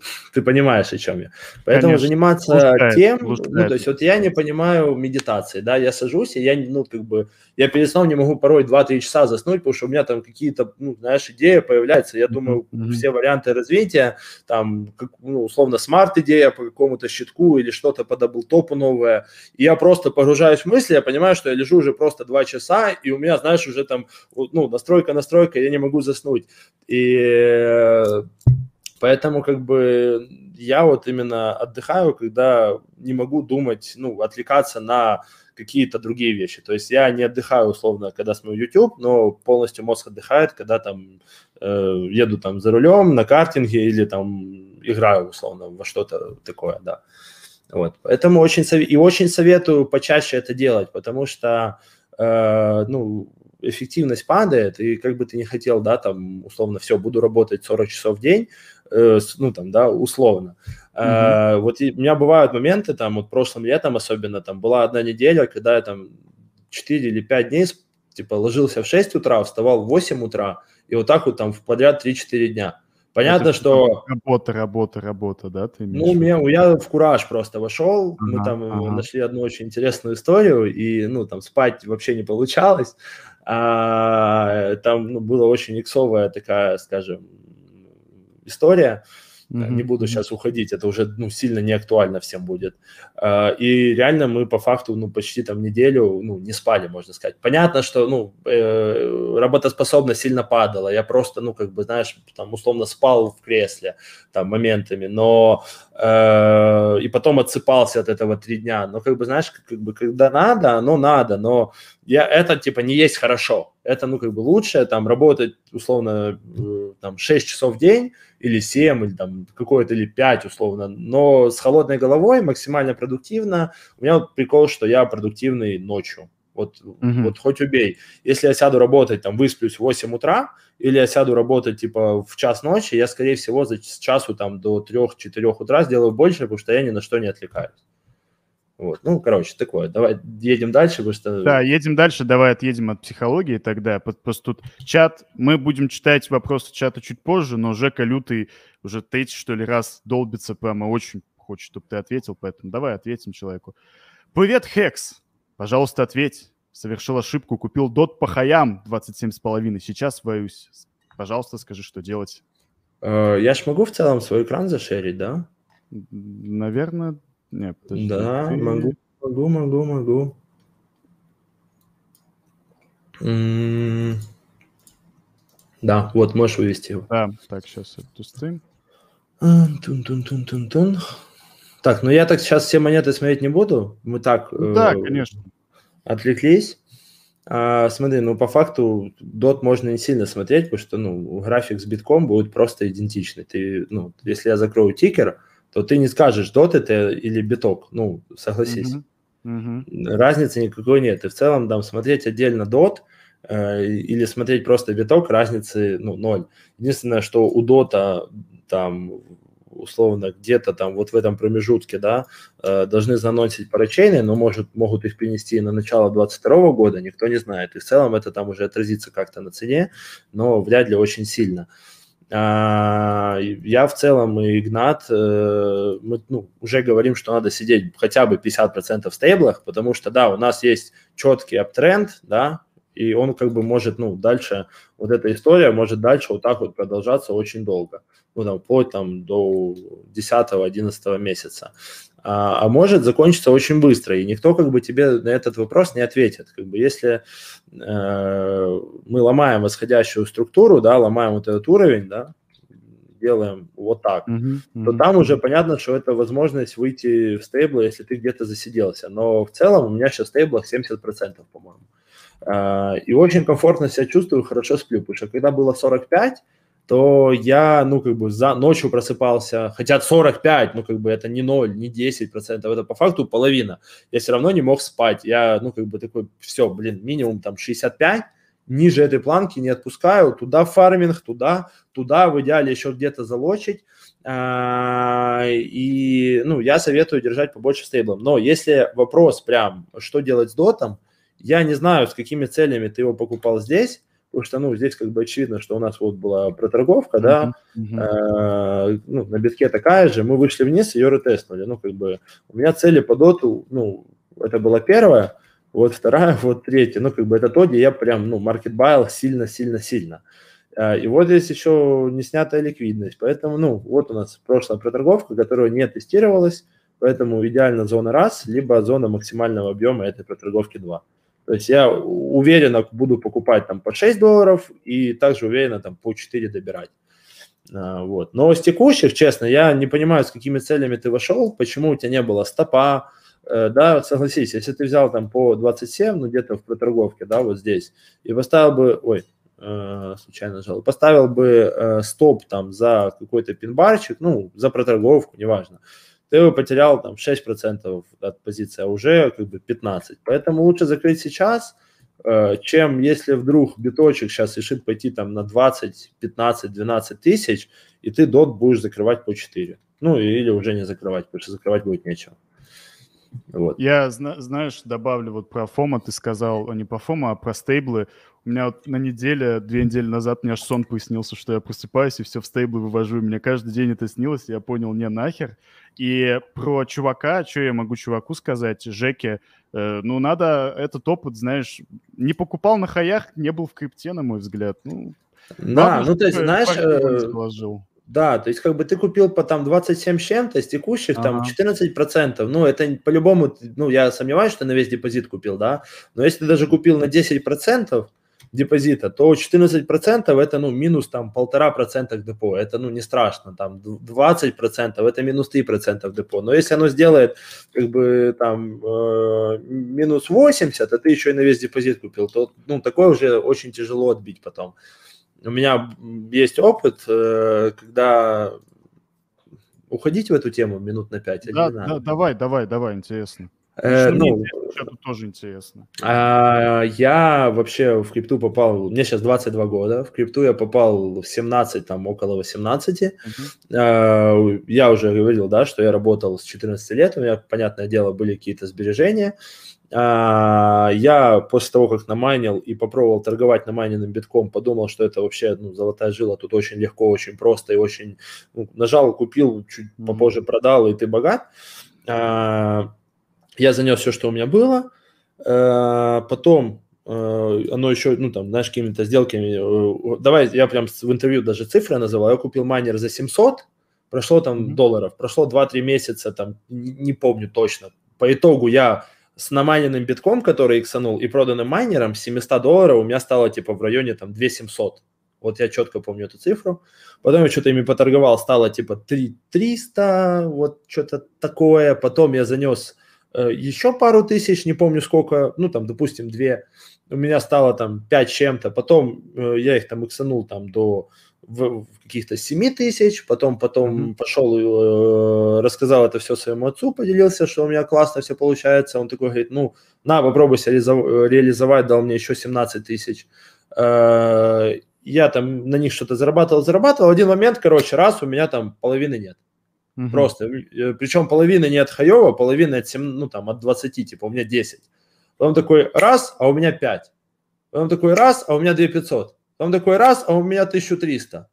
(laughs) ты понимаешь, о чем я. Поэтому Конечно. заниматься лучшает, тем, лучшает. ну, то есть вот я не понимаю медитации, да, я сажусь, и я, ну, как бы, я перед сном не могу порой 2-3 часа заснуть, потому что у меня там какие-то, ну, знаешь, идеи появляются, я думаю, mm-hmm. все варианты развития, там, как, ну, условно, смарт-идея по какому-то щитку или что-то по даблтопу новое, и я просто погружаюсь в мысли, я понимаю, что я лежу уже просто 2 часа, и у меня, знаешь, уже там, ну, настройка-настройка, я не могу заснуть, и Поэтому как бы я вот именно отдыхаю, когда не могу думать, ну, отвлекаться на какие-то другие вещи. То есть я не отдыхаю условно, когда смотрю YouTube, но полностью мозг отдыхает, когда там э, еду там за рулем на картинге или там играю условно во что-то такое, да. Вот. Поэтому очень сове- и очень советую почаще это делать, потому что э, ну эффективность падает, и как бы ты не хотел, да, там, условно, все, буду работать 40 часов в день, ну, там, да, условно. Э, вот и, у меня бывают моменты, там, вот прошлым летом особенно, там, была одна неделя, когда я там 4 или 5 дней, типа, ложился в 6 утра, вставал в 8 утра, и вот так вот там в подряд 3-4 дня. Понятно, это, что... Работа, работа, работа, да? Ты ну, меня, я в кураж просто вошел, ага, мы там ага. нашли одну очень интересную историю, и, ну, там, спать вообще не получалось, а, там ну, была очень иксовая такая, скажем, история, Mm-hmm. Не буду сейчас уходить, это уже ну, сильно не актуально всем будет. А, и реально мы по факту ну, почти там неделю ну, не спали, можно сказать. Понятно, что ну, э, работоспособность сильно падала. Я просто, ну, как бы, знаешь, там условно спал в кресле там моментами, но э, и потом отсыпался от этого три дня. Но как бы, знаешь, как бы, когда надо, оно надо, но я, это типа не есть хорошо. Это, ну, как бы лучше там работать условно э, там 6 часов в день, или 7, или там какое-то, или 5 условно, но с холодной головой максимально продуктивно. У меня вот прикол, что я продуктивный ночью. Вот, mm-hmm. вот хоть убей. Если я сяду работать, там, высплюсь в 8 утра, или я сяду работать, типа, в час ночи, я, скорее всего, за часу, там, до 3-4 утра сделаю больше, потому что я ни на что не отвлекаюсь. Вот. Ну, короче, такое. Давай едем дальше, потому что... Да, едем дальше. Давай отъедем от психологии тогда. Просто тут чат... Мы будем читать вопросы чата чуть позже, но Жека Лютый уже третий, что ли, раз долбится прямо очень хочет, чтобы ты ответил, поэтому давай ответим человеку. Привет, Хекс. Пожалуйста, ответь. Совершил ошибку, купил дот по хаям 27,5. Сейчас боюсь. Пожалуйста, скажи, что делать. Э, я ж могу в целом свой экран зашерить, да? Наверное, нет, подожди. Да, ты... могу, могу, могу, могу. М -м да, вот, можешь вывести его. Да, так, сейчас эту стрим. Тун-тун-тун-тун-тун. Так, ну я так сейчас все монеты смотреть не буду. Мы так... Да, э, конечно. Отвлеклись. А, смотри, ну по факту DOT можно не сильно смотреть, потому что ну, график с битком будет просто идентичный. Ты, ну, если я закрою тикер, то ты не скажешь, дот это или биток. Ну, согласись. Uh-huh. Uh-huh. Разницы никакой нет. И в целом, там, смотреть отдельно дот э, или смотреть просто биток, разницы, ну, ноль. Единственное, что у дота там условно где-то там вот в этом промежутке, да, э, должны заносить парачейны, но может, могут их перенести на начало 22 года, никто не знает. И в целом это там уже отразится как-то на цене, но вряд ли очень сильно. А, я в целом и Игнат, э, мы ну, уже говорим, что надо сидеть хотя бы 50% в стейблах, потому что, да, у нас есть четкий аптренд, да, и он как бы может, ну, дальше, вот эта история может дальше вот так вот продолжаться очень долго, ну, там, вплоть там до 10-11 месяца а, а может закончиться очень быстро, и никто как бы тебе на этот вопрос не ответит. Как бы если э, мы ломаем восходящую структуру, да, ломаем вот этот уровень, да, делаем вот так, mm-hmm, mm-hmm. то там уже понятно, что это возможность выйти в стейбл, если ты где-то засиделся. Но в целом у меня сейчас в стейблах 70%, по-моему. Uh, и очень комфортно себя чувствую, хорошо сплю, потому что когда было 45, то я, ну, как бы за ночью просыпался, хотя 45, ну, как бы это не 0, не 10 процентов, это по факту половина. Я все равно не мог спать. Я, ну, как бы такой, все, блин, минимум там 65, ниже этой планки не отпускаю, туда фарминг, туда, туда, в идеале еще где-то залочить. А, и, ну, я советую держать побольше стейблом. Но если вопрос прям, что делать с дотом, я не знаю, с какими целями ты его покупал здесь, потому что, ну, здесь как бы очевидно, что у нас вот была проторговка, да, uh-huh. Э, ну, на битке такая же, мы вышли вниз, ее ретестнули, ну, как бы, у меня цели по доту, ну, это была первая, вот вторая, вот третья, ну, как бы это то, где я прям, ну, маркет байл сильно-сильно-сильно. Э, и вот здесь еще не снятая ликвидность, поэтому, ну, вот у нас прошлая проторговка, которая не тестировалась, поэтому идеально зона раз, либо зона максимального объема этой проторговки 2. То есть я уверенно буду покупать там по 6 долларов и также уверенно там по 4 добирать. А, вот. Но с текущих, честно, я не понимаю, с какими целями ты вошел, почему у тебя не было стопа, э, да, согласись, если ты взял там по 27, ну где-то в проторговке, да, вот здесь, и поставил бы, ой, э, случайно нажал, поставил бы э, стоп там за какой-то пинбарчик, ну, за проторговку, неважно, ты бы потерял там 6% от позиции, а уже как бы 15%. Поэтому лучше закрыть сейчас, э, чем если вдруг биточек сейчас решит пойти там на 20, 15, 12 тысяч, и ты дот будешь закрывать по 4. Ну, или уже не закрывать, потому что закрывать будет нечего. Вот. Я, знаешь, добавлю вот про Фома, ты сказал, не про Фома, а про стейблы. У меня вот на неделе, две недели назад мне аж сон приснился, что я просыпаюсь и все в стейблы вывожу. Мне каждый день это снилось, и я понял, не нахер. И про чувака, что я могу чуваку сказать, Жеке, э, ну, надо этот опыт, знаешь, не покупал на хаях, не был в крипте, на мой взгляд. Ну, да, ну, то есть, знаешь, э, да, то есть как бы ты купил по там 27 с чем-то, с текущих ага. там 14%, ну это по-любому, ну я сомневаюсь, что на весь депозит купил, да, но если ты даже купил на 10%, депозита, то 14% это ну минус там полтора процента депо, это ну не страшно, там 20% это минус 3% к депо, но если оно сделает как бы там э, минус 80, а ты еще и на весь депозит купил, то ну такое уже очень тяжело отбить потом. У меня есть опыт, э, когда уходить в эту тему минут на 5. Да, да, давай, давай, давай, интересно. Э, ну, это тоже интересно. А, я вообще в крипту попал, мне сейчас 22 года, в крипту я попал в 17, там около 18. Uh-huh. А, я уже говорил, да, что я работал с 14 лет, у меня, понятное дело, были какие-то сбережения. А, я после того, как намайнил и попробовал торговать намайненным битком, подумал, что это вообще ну, золотая жила, тут очень легко, очень просто и очень... Ну, нажал, купил, чуть попозже продал, и ты богат. А, я занес все, что у меня было. Э, потом э, оно еще, ну, там, знаешь, какими-то сделками. Э, давай, я прям в интервью даже цифры называл. Я купил майнер за 700, прошло там mm-hmm. долларов, прошло 2-3 месяца, там, не помню точно. По итогу я с намайненным битком, который иксанул, и проданным майнером с 700 долларов у меня стало типа в районе там 2700. Вот я четко помню эту цифру. Потом я что-то ими поторговал, стало типа 3300, вот что-то такое. Потом я занес еще пару тысяч, не помню сколько, ну там, допустим, две, у меня стало там 5 чем-то, потом э, я их там иксанул там до каких-то 7 тысяч, потом, потом mm-hmm. пошел, э, рассказал это все своему отцу, поделился, что у меня классно все получается, он такой говорит, ну, на, попробуй реализовать, дал мне еще 17 тысяч, э, я там на них что-то зарабатывал, зарабатывал, в один момент, короче, раз, у меня там половины нет. Угу. Просто. Э, Причем половина не от Хаева, половина от, 7, ну, там, от 20, типа у меня 10. Потом такой раз, а у меня 5. Потом такой раз, а у меня 2500. Потом такой раз, а у меня 1300.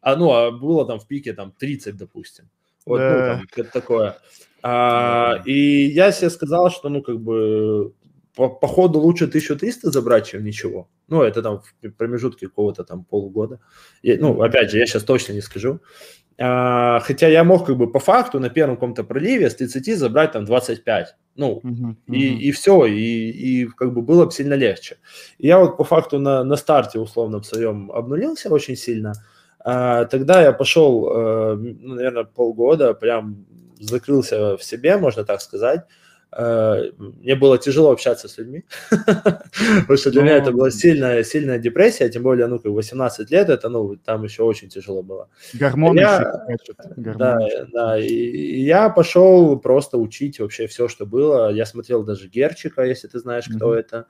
А, ну, а было там в пике там 30, допустим. Вот, ну, да. ну, там, такое. А, и я себе сказал, что, ну, как бы, по, по ходу лучше 1300 забрать, чем ничего. Ну, это там в промежутке какого-то там полугода. Я, ну, опять же, я сейчас точно не скажу. А, хотя я мог как бы по факту на первом каком-то проливе с 30 забрать там 25. Ну, uh-huh, uh-huh. И, и все, и, и как бы было бы сильно легче. И я вот по факту на, на старте условно в своем обнулился очень сильно. А, тогда я пошел, э, ну, наверное, полгода, прям закрылся в себе, можно так сказать. Э, мне было тяжело общаться с людьми, (laughs) потому что для меня это была сильная, сильная депрессия, тем более, ну, как 18 лет, это, ну, там еще очень тяжело было. Гормоны я, Да, да, и, я пошел просто учить вообще все, что было. Я смотрел даже Герчика, если ты знаешь, кто это.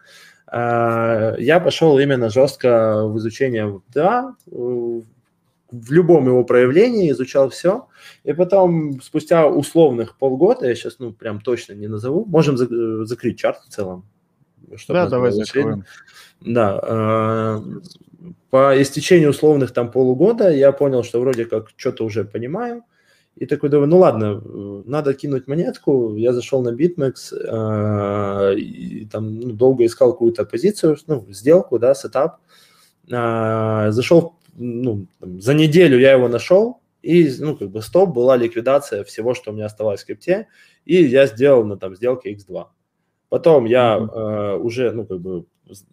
А, я пошел именно жестко в изучение да, в любом его проявлении, изучал все. И потом, спустя условных полгода, я сейчас, ну, прям точно не назову, можем за- закрыть чарт в целом. Да, давай закроем. Да. Э- по истечению условных там полугода я понял, что вроде как что-то уже понимаю. И такой думаю, ну ладно, надо кинуть монетку. Я зашел на BitMEX, э, и там ну, долго искал какую-то позицию, ну, сделку, да, сетап. Э, зашел ну, там, за неделю я его нашел, и, ну, как бы стоп, была ликвидация всего, что у меня оставалось в крипте, и я сделал на там сделке X2. Потом я mm-hmm. э, уже, ну, как бы,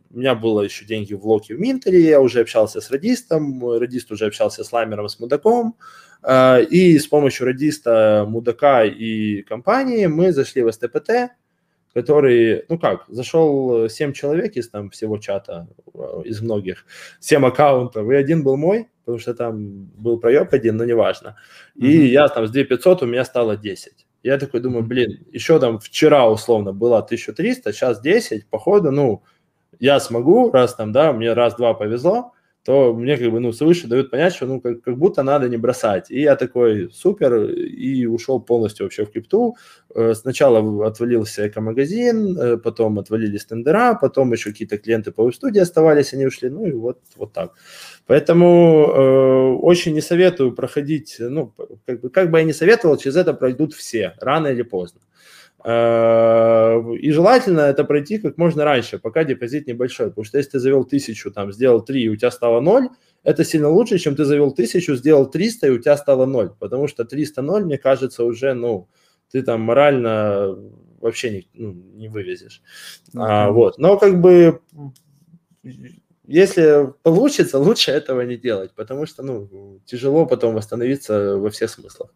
у меня было еще деньги в локе в Минтере, я уже общался с радистом, радист уже общался с Ламером, с Мудаком, э, и с помощью радиста, Мудака и компании мы зашли в СТПТ, который, ну как, зашел 7 человек из там всего чата, э, из многих, 7 аккаунтов, и один был мой, потому что там был проеб один, но неважно. И mm-hmm. я там с 2500 у меня стало 10. Я такой думаю, блин, еще там вчера условно было 1300, сейчас 10, походу, ну, я смогу, раз там, да, мне раз-два повезло, то мне как бы, ну, свыше дают понять, что, ну, как, как будто надо не бросать. И я такой, супер, и ушел полностью вообще в крипту. Э, сначала отвалился эко-магазин, э, потом отвалились тендера, потом еще какие-то клиенты по студии оставались, они ушли, ну, и вот, вот так. Поэтому э, очень не советую проходить, ну, как бы, как бы я не советовал, через это пройдут все, рано или поздно. Э, и желательно это пройти как можно раньше, пока депозит небольшой. Потому что если ты завел тысячу, там, сделал 3, и у тебя стало 0, это сильно лучше, чем ты завел тысячу, сделал 300, и у тебя стало 0. Потому что 300-0, мне кажется, уже, ну, ты там морально вообще не, ну, не вывезешь. Mm-hmm. А, вот. Но как бы если получится, лучше этого не делать, потому что, ну, тяжело потом восстановиться во всех смыслах.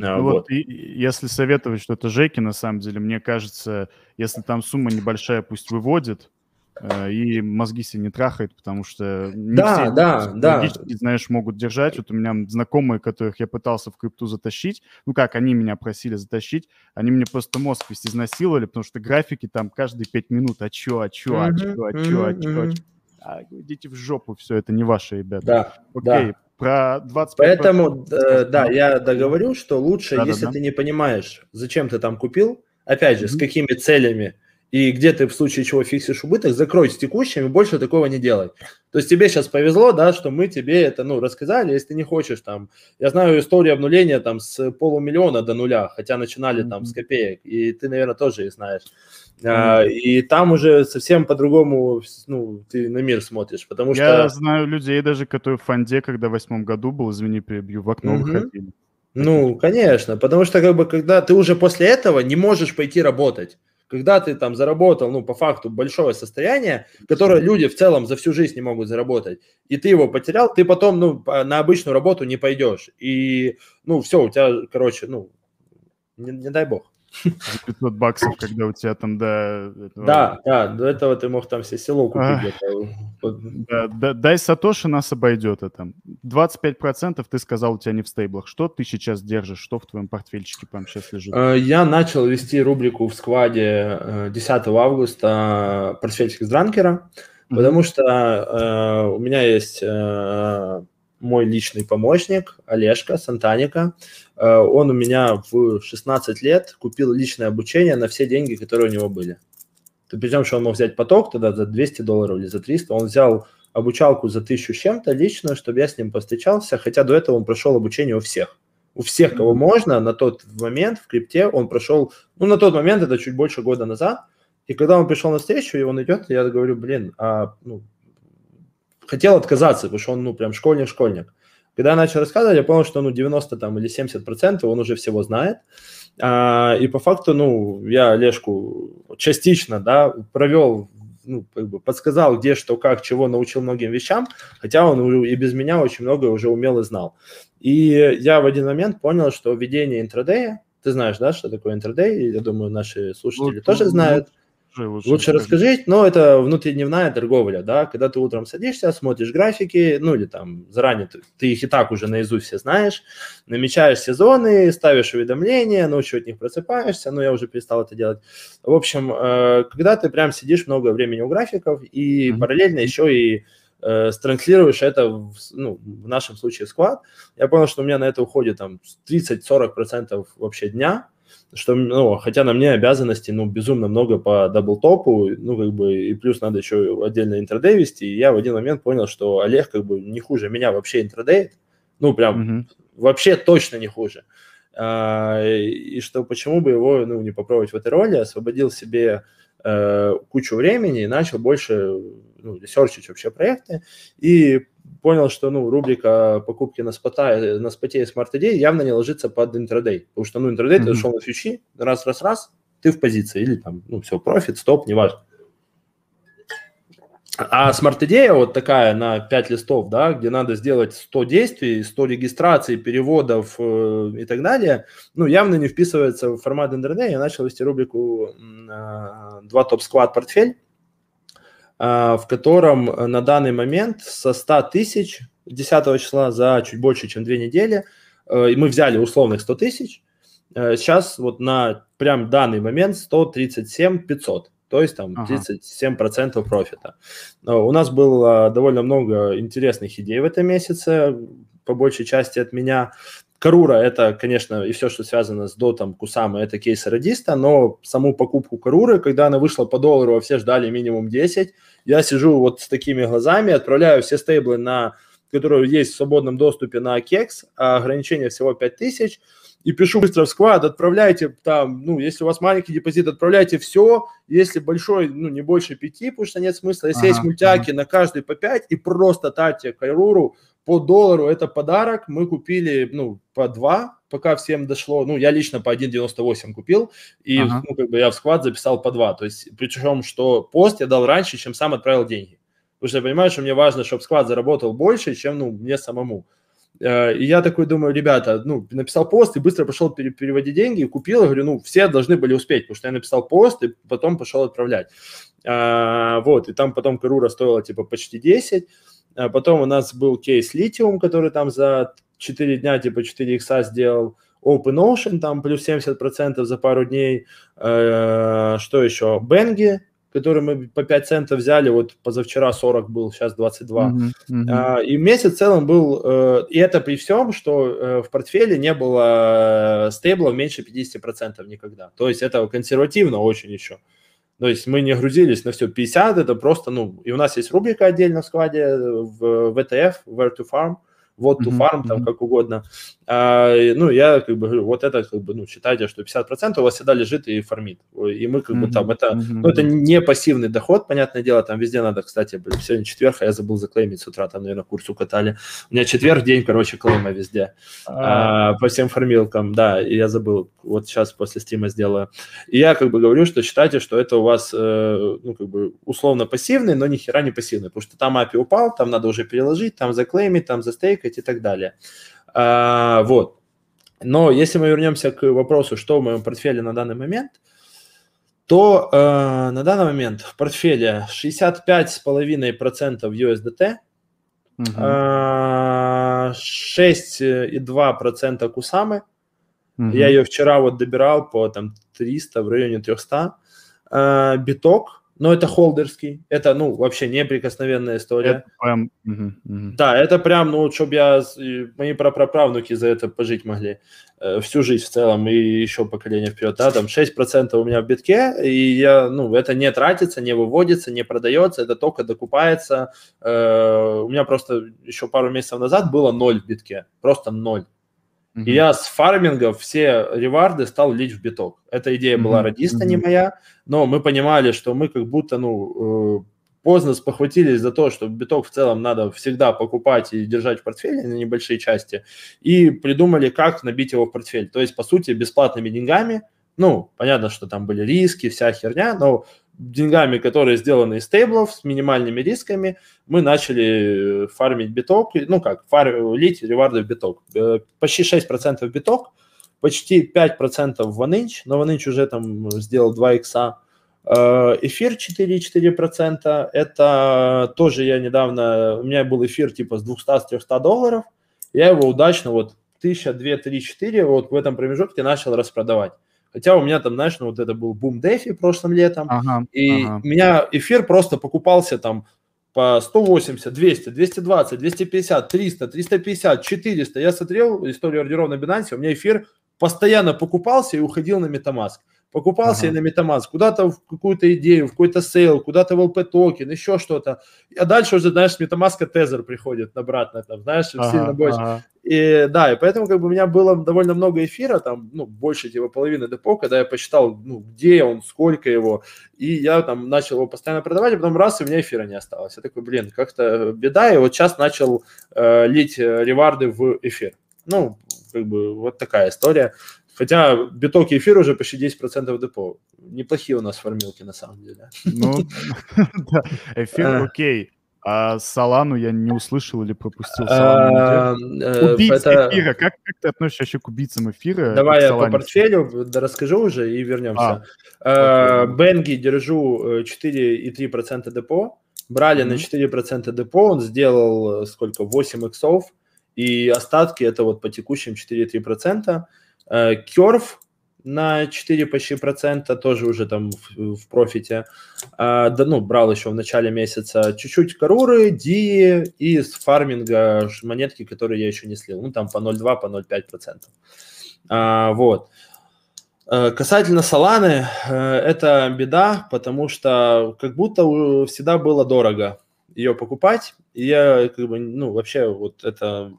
А, ну, вот. вот. И, если советовать что-то Жеке, на самом деле, мне кажется, если там сумма небольшая, пусть выводит, э, и мозги себе не трахает, потому что не да, все да, да. знаешь, могут держать. Вот у меня знакомые, которых я пытался в крипту затащить, ну как, они меня просили затащить, они мне просто мозг весь изнасиловали, потому что графики там каждые пять минут, а чё, а чё, а чё, а чё, а чё, а чё. А, идите в жопу, все, это не ваши ребята. Да, Окей, да. Про 25 Поэтому, э, да, я договорю, что лучше, да, если да, да. ты не понимаешь, зачем ты там купил, опять же, mm-hmm. с какими целями и где ты в случае чего фиксишь убыток, закрой с текущими, больше такого не делай. То есть тебе сейчас повезло, да, что мы тебе это, ну, рассказали, если ты не хочешь там, я знаю историю обнуления там с полумиллиона до нуля, хотя начинали mm-hmm. там с копеек, и ты, наверное, тоже их знаешь. А, и там уже совсем по-другому ну, ты на мир смотришь, потому что... Я знаю людей даже, которые в фонде, когда в восьмом году был, извини, перебью, в окно угу. выходили. Ну, конечно, потому что как бы когда ты уже после этого не можешь пойти работать, когда ты там заработал, ну, по факту, большое состояние, которое люди в целом за всю жизнь не могут заработать, и ты его потерял, ты потом, ну, на обычную работу не пойдешь. И, ну, все, у тебя, короче, ну, не, не дай бог. За 500 баксов, когда у тебя там, да... Этого... Да, да, до этого ты мог там все село купить. Да, да, дай Сатоши нас обойдет это. 25% ты сказал у тебя не в стейблах. Что ты сейчас держишь? Что в твоем портфельчике прямо сейчас лежит? Э, я начал вести рубрику в скваде 10 э, августа портфельчик с дранкера, mm-hmm. потому что э, у меня есть мой личный помощник Олежка Сантаника. Э, он у меня в 16 лет купил личное обучение на все деньги, которые у него были. Причем, что он мог взять поток тогда за 200 долларов или за 300. Он взял обучалку за тысячу с чем-то лично, чтобы я с ним повстречался, хотя до этого он прошел обучение у всех. У всех, кого можно, на тот момент в крипте он прошел, ну, на тот момент, это чуть больше года назад, и когда он пришел на встречу, и он идет, я говорю, блин, а, ну, хотел отказаться, потому что он, ну, прям школьник-школьник. Когда я начал рассказывать, я понял, что, ну, 90 там или 70 процентов он уже всего знает. А, и по факту, ну, я Олежку частично, да, провел, ну, как бы подсказал, где, что, как, чего, научил многим вещам, хотя он и без меня очень многое уже умел и знал. И я в один момент понял, что введение интрадея, ты знаешь, да, что такое интрадей, я думаю, наши слушатели вот, тоже знают. Лучше, лучше расскажи, но это внутридневная торговля, да, когда ты утром садишься, смотришь графики, ну или там заранее ты, ты их и так уже наизусть все знаешь, намечаешь сезоны, ставишь уведомления, ночью от них просыпаешься, но я уже перестал это делать. В общем, э, когда ты прям сидишь много времени у графиков и mm-hmm. параллельно еще и э, странслируешь это, в, ну, в нашем случае склад, я понял, что у меня на это уходит там 30-40% вообще дня, что, ну, хотя на мне обязанности, ну, безумно много по Double Top, ну, как бы, и плюс надо еще отдельно intraday вести, и я в один момент понял, что Олег, как бы, не хуже меня вообще интрадеет, ну, прям, mm-hmm. вообще точно не хуже. А, и что почему бы его, ну, не попробовать в этой роли, освободил себе э, кучу времени и начал больше, ну, ресерчить вообще проекты, и понял, что ну, рубрика покупки на, спота, на споте и smart идеи явно не ложится под intraday. Потому что ну, intraday м-хм. ты зашел на фьючи, раз-раз-раз, ты в позиции. Или там, ну, все, профит, стоп, неважно. А смарт-идея вот такая на 5 листов, да, где надо сделать 100 действий, 100 регистраций, переводов э, и так далее, ну, явно не вписывается в формат интернета. Я начал вести рубрику э, «Два топ-сквад портфель», в котором э, на данный момент со 100 тысяч 10 числа за чуть больше, чем две недели, э, мы взяли условных 100 тысяч, э, сейчас вот на прям данный момент 137 500. То есть там 37% профита. У нас было довольно много интересных идей в этом месяце, по большей части от меня. Карура – это, конечно, и все, что связано с дотом, кусам, это кейс радиста, но саму покупку Каруры, когда она вышла по доллару, а все ждали минимум 10, я сижу вот с такими глазами, отправляю все стейблы, на, которые есть в свободном доступе на Кекс, а ограничение всего 5000, и пишу быстро в сквад, отправляйте там, ну, если у вас маленький депозит, отправляйте все, если большой, ну, не больше пяти, потому что нет смысла, если ага, есть мультяки ага. на каждый по пять, и просто татьте Кайруру по доллару, это подарок, мы купили, ну, по два, пока всем дошло, ну, я лично по 1.98 купил, и, ага. ну, как бы я в сквад записал по два, то есть, причем, что пост я дал раньше, чем сам отправил деньги, потому что я понимаю, что мне важно, чтобы склад заработал больше, чем, ну, мне самому, Э, и я такой думаю, ребята, ну, написал пост и быстро пошел переводить деньги, купил, говорю, ну, все должны были успеть, потому что я написал пост и потом пошел отправлять. А, вот, и там потом Карура стоила типа почти 10, а потом у нас был кейс Lithium, который там за 4 дня типа 4 икса сделал, Open Ocean там плюс 70% за пару дней, а, что еще, Бенги, который мы по 5 центов взяли, вот позавчера 40 был, сейчас 22. Mm-hmm. Mm-hmm. А, и месяц в целом был, э, и это при всем, что э, в портфеле не было э, стейблов меньше 50% никогда. То есть это консервативно очень еще. То есть мы не грузились на все 50, это просто, ну, и у нас есть рубрика отдельно в складе в VTF, Where to Farm, вот to farm, там как угодно. А, ну, я как бы говорю, вот это как бы, ну, считайте, что 50% у вас всегда лежит и фармит. И мы как бы там, это, ну, это не пассивный доход, понятное дело, там везде надо, кстати, блин, сегодня четверг, а я забыл заклеймить с утра, там, наверное, курс укатали. У меня четверг день, короче, клейма везде. А. а, по всем фармилкам, да, и я забыл, вот сейчас после стима сделаю. И я как бы говорю, что считайте, что это у вас, э, ну, как бы условно пассивный, но ни хера не пассивный, потому что там API упал, там надо уже переложить, там заклеймить, там застейкать и так далее. А, вот. Но если мы вернемся к вопросу, что в моем портфеле на данный момент, то э, на данный момент в портфеле 65,5% USDT, угу. э, 6,2% Кусамы. Угу. Я ее вчера вот добирал по там 300, в районе 300. Э, биток но это холдерский, это, ну, вообще неприкосновенная история. Это прям, угу, угу. Да, это прям, ну, чтобы я, мои прапраправнуки за это пожить могли э, всю жизнь в целом и еще поколение вперед, да, там 6% у меня в битке, и я, ну, это не тратится, не выводится, не продается, это только докупается. Э, у меня просто еще пару месяцев назад было ноль в битке, просто ноль. Mm-hmm. И я с фарминга все реварды стал лить в биток. Эта идея mm-hmm. была радиста, mm-hmm. не моя, но мы понимали, что мы как будто, ну, э, поздно спохватились за то, что биток в целом надо всегда покупать и держать в портфеле на небольшие части, и придумали, как набить его в портфель. То есть, по сути, бесплатными деньгами, ну, понятно, что там были риски, вся херня, но деньгами, которые сделаны из стейблов с минимальными рисками, мы начали фармить биток, ну как, фар, лить реварды в биток. Э, почти 6% биток, почти 5% в OneInch, но OneInch уже там сделал 2 икса. Э, эфир 4,4%, это тоже я недавно, у меня был эфир типа с 200-300 долларов, я его удачно вот 1000, 2, 3, 4 вот в этом промежутке начал распродавать. Хотя у меня там, знаешь, ну вот это был бум DeFi прошлым летом, ага, и ага. у меня эфир просто покупался там по 180, 200, 220, 250, 300, 350, 400. Я смотрел историю ордеров на Binance, у меня эфир постоянно покупался и уходил на MetaMask покупался ага. и на MetaMask, куда-то в какую-то идею, в какой-то сейл, куда-то в LP токен, еще что-то. А дальше уже, знаешь, с MetaMask Tether приходит обратно, там, знаешь, ага, сильно больше. Ага. И да, и поэтому как бы у меня было довольно много эфира, там, ну, больше типа половины депо, когда я посчитал, ну, где он, сколько его, и я там начал его постоянно продавать, а потом раз, и у меня эфира не осталось. Я такой, блин, как-то беда, и вот сейчас начал э, лить э, реварды в эфир. Ну, как бы вот такая история. Хотя биток и эфир уже почти 10% депо. Неплохие у нас формилки на самом деле. Ну, (laughs) эфир окей. А Салану я не услышал или пропустил. А, э, Убийца эфира. Как, ты относишься вообще к убийцам эфира? Давай я по портфелю расскажу уже и вернемся. А, Бенги держу 4,3% э, депо. Брали на 4% депо. Он сделал э, сколько? 8 иксов. И остатки это вот по текущим 4,3%. Curve на 4 почти процента, тоже уже там в, в профите. А, да, ну, брал еще в начале месяца чуть-чуть Каруры, Ди и с фарминга монетки, которые я еще не слил. Ну, там по 0,2, по 0,5 процентов. А, вот. А, касательно Соланы, э, это беда, потому что как будто всегда было дорого ее покупать. И я как бы, ну, вообще вот это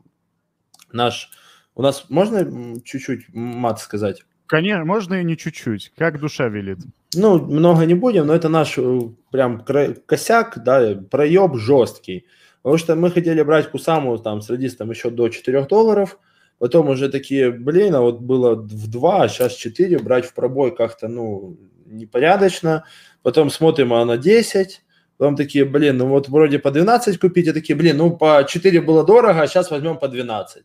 наш... У нас можно чуть-чуть мат сказать? Конечно, можно и не чуть-чуть, как душа велит. Ну, много не будем, но это наш э, прям косяк, да, проеб жесткий. Потому что мы хотели брать Кусаму там с радистом еще до 4 долларов, потом уже такие, блин, а вот было в 2, а сейчас 4, брать в пробой как-то, ну, непорядочно. Потом смотрим, а на 10, потом такие, блин, ну вот вроде по 12 купить, а такие, блин, ну по 4 было дорого, а сейчас возьмем по 12.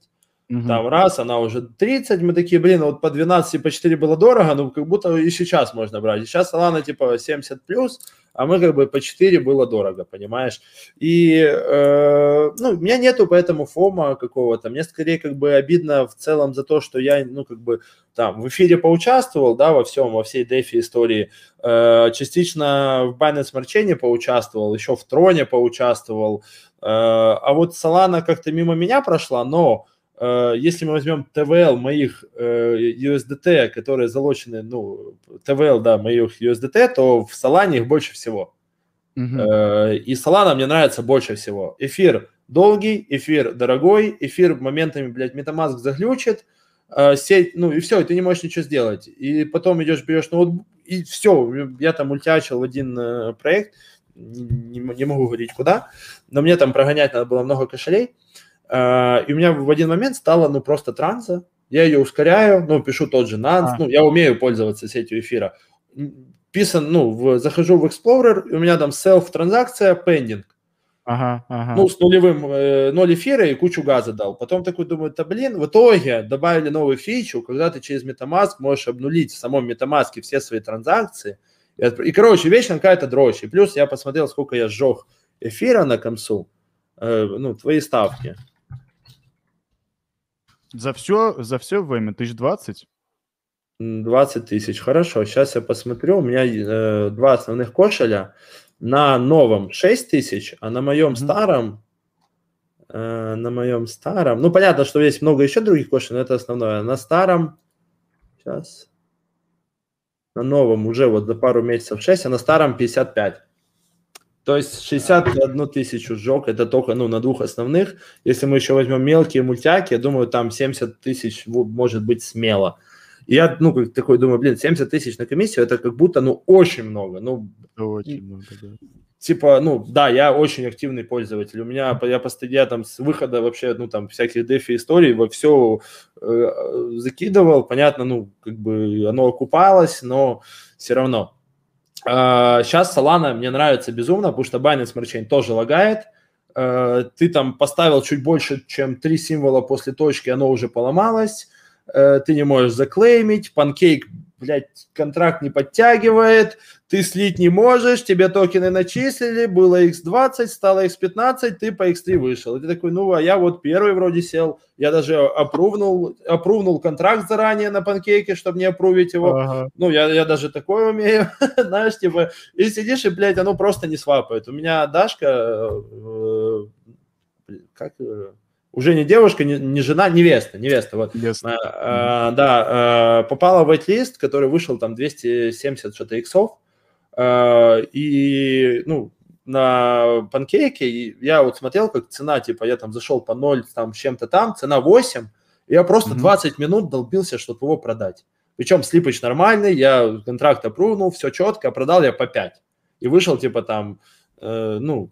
Угу. Там раз, она уже 30, мы такие, блин, вот по 12 и по 4 было дорого, ну как будто и сейчас можно брать. Сейчас Solana типа 70 плюс, а мы как бы по 4 было дорого, понимаешь? И, э, ну, у меня нету поэтому фома какого-то, мне скорее как бы обидно в целом за то, что я, ну, как бы там в эфире поучаствовал, да, во всем, во всей дефи истории, э, частично в Binance Smart поучаствовал, еще в Троне поучаствовал, э, а вот Solana как-то мимо меня прошла, но если мы возьмем ТВЛ моих USDT, э, которые залочены, ну, ТВЛ, да, моих USDT, то в Solana их больше всего. Uh-huh. И Solana мне нравится больше всего. Эфир долгий, эфир дорогой, эфир моментами, блядь, MetaMask заглючит, сеть, ну и все, и ты не можешь ничего сделать. И потом идешь, берешь ноутбук, и все, я там ультячил в один проект, не, не могу говорить куда, но мне там прогонять надо было много кошелей, а, и у меня в один момент стало, ну, просто транса. Я ее ускоряю, ну, пишу тот же нанс, а. ну, я умею пользоваться сетью эфира. Писан, ну, в, захожу в Explorer, и у меня там self-транзакция, pending. Ага, ага. Ну, с нулевым, э, ноль эфира и кучу газа дал. Потом такой думаю, да блин, в итоге добавили новую фичу, когда ты через MetaMask можешь обнулить в самом MetaMask все свои транзакции. И, и короче, вечно какая-то дрожь. И плюс я посмотрел, сколько я сжег эфира на комсу, э, ну, твои ставки. За все, за все время тысяч двадцать? 20 тысяч, хорошо. Сейчас я посмотрю. У меня э, два основных кошеля. На новом 6 тысяч, а на моем mm-hmm. старом, э, на моем старом, ну, понятно, что есть много еще других кошелей, но это основное. На старом, сейчас, на новом уже вот за пару месяцев 6, а на старом 55. То есть 61 тысячу сжег, это только ну, на двух основных. Если мы еще возьмем мелкие мультяки, я думаю, там 70 тысяч может быть смело. И я, ну, как такой думаю, блин, 70 тысяч на комиссию, это как будто, ну, очень много. Ну, очень много, да. Типа, ну, да, я очень активный пользователь. У меня, я постоянно там с выхода вообще, ну, там, всяких дефи историй во все э, закидывал. Понятно, ну, как бы оно окупалось, но все равно. Сейчас а, Solana мне нравится безумно, потому что Binance Smart Chain тоже лагает. А, ты там поставил чуть больше, чем три символа после точки, оно уже поломалось. А, ты не можешь заклеймить. Pancake блядь, контракт не подтягивает, ты слить не можешь, тебе токены начислили, было x20, стало x15, ты по x3 вышел. И ты такой, ну, а я вот первый вроде сел, я даже опрувнул, опрувнул контракт заранее на панкейке, чтобы не опрувить его. Ага. Ну, я, я даже такое умею, (laughs) знаешь, типа, и сидишь, и, блядь, оно просто не свапает. У меня Дашка, э, как э, уже не девушка, не, не жена, невеста, невеста, вот. Невеста. А, а, да, а, попала в лист, который вышел там 270 что-то иксов, а, и, ну, на панкейке я вот смотрел, как цена, типа, я там зашел по 0, там, с чем-то там, цена 8, и я просто mm-hmm. 20 минут долбился, чтобы его продать. Причем слипач нормальный, я контракт опрувнул, все четко, продал я по 5. И вышел, типа, там, э, ну,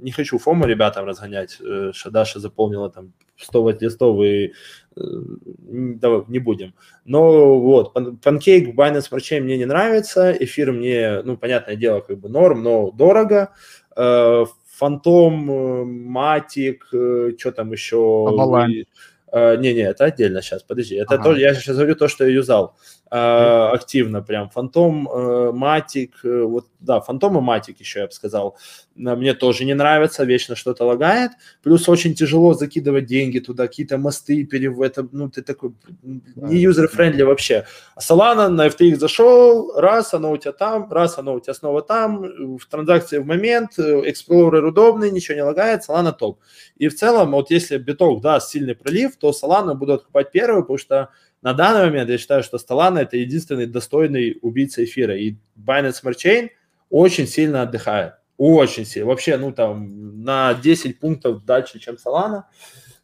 не хочу фому ребятам разгонять, э, Шадаша заполнила там 100 листов и э, давай, не будем. Но вот, панкейк Binance Smart Chain мне не нравится, эфир мне, ну, понятное дело, как бы норм, но дорого. Э, Фантом, Матик, что там еще? Не-не, это отдельно сейчас, подожди. Это ага. то, я сейчас говорю то, что я юзал э, активно прям. Фантом, э, Matic, э, вот, да, Фантом и Matic еще, я бы сказал, мне тоже не нравится, вечно что-то лагает. Плюс очень тяжело закидывать деньги туда, какие-то мосты перев... это, ну, ты такой не user-friendly вообще. А Solana на FTX зашел, раз, оно у тебя там, раз, оно у тебя снова там, в транзакции в момент, Explorer удобный, ничего не лагает, Solana топ. И в целом, вот если биток даст сильный пролив, то Solana буду откупать первый, потому что на данный момент я считаю, что Stolana это единственный достойный убийца эфира. И Binance Smart Chain очень сильно отдыхает. Очень сильно. Вообще, ну там на 10 пунктов дальше, чем Solana.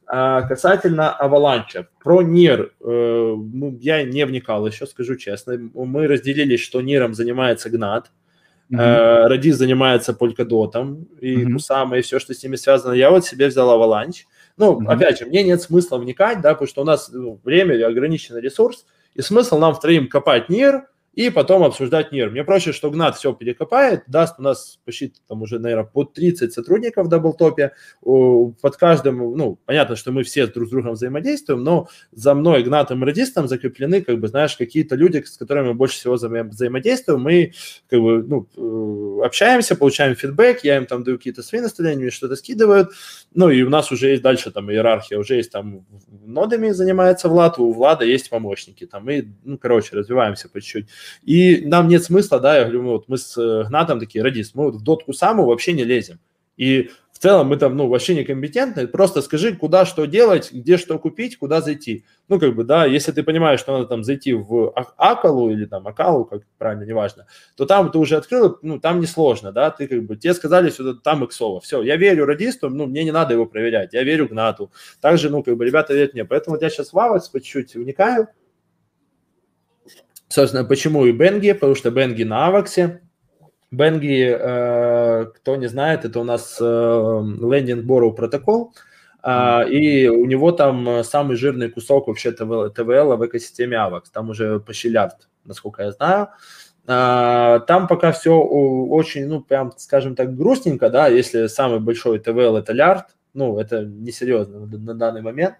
А касательно Avalanche. Про NIR э, ну, я не вникал еще, скажу честно. Мы разделились, что NIR занимается Гнат. Mm-hmm. Э, Радис занимается Polkadot и mm-hmm. Кусама, и все, что с ними связано. Я вот себе взял Avalanche. Ну, mm-hmm. опять же, мне нет смысла вникать, да, потому что у нас ну, время, ограниченный ресурс, и смысл нам втроим копать НИР, и потом обсуждать НИР. Мне проще, что Гнат все перекопает, даст у нас почти там уже, наверное, под 30 сотрудников в даблтопе, под каждым, ну, понятно, что мы все друг с другом взаимодействуем, но за мной, Гнатом и Радистом закреплены, как бы, знаешь, какие-то люди, с которыми мы больше всего вза взаимодействуем, мы, как бы, ну, э, общаемся, получаем фидбэк, я им там даю какие-то свои наставления, мне что-то скидывают, ну, и у нас уже есть дальше там иерархия, уже есть там нодами занимается Влад, у Влада есть помощники, там, мы, ну, короче, развиваемся по чуть-чуть. И нам нет смысла, да, я говорю, ну, вот мы с э, Гнатом такие, радист, мы вот в дотку саму вообще не лезем. И в целом мы там, ну, вообще некомпетентны, просто скажи, куда что делать, где что купить, куда зайти. Ну, как бы, да, если ты понимаешь, что надо там зайти в а, Акалу или там Акалу, как правильно, неважно, то там ты уже открыл, ну, там несложно, да, ты как бы, тебе сказали сюда, там Иксова, все, я верю радисту, ну, мне не надо его проверять, я верю Гнату, также, ну, как бы, ребята верят мне, поэтому вот я сейчас в по чуть-чуть вникаю, Собственно, почему и Бенги? Потому что Бенги на Аваксе. Бенги, э, кто не знает, это у нас э, Lending Borrow протокол, э, и у него там самый жирный кусок вообще ТВЛ в экосистеме Авакс. Там уже почти лярд, насколько я знаю. Э, там пока все очень, ну, прям, скажем так, грустненько, да, если самый большой ТВЛ это лярд, ну, это несерьезно на данный момент.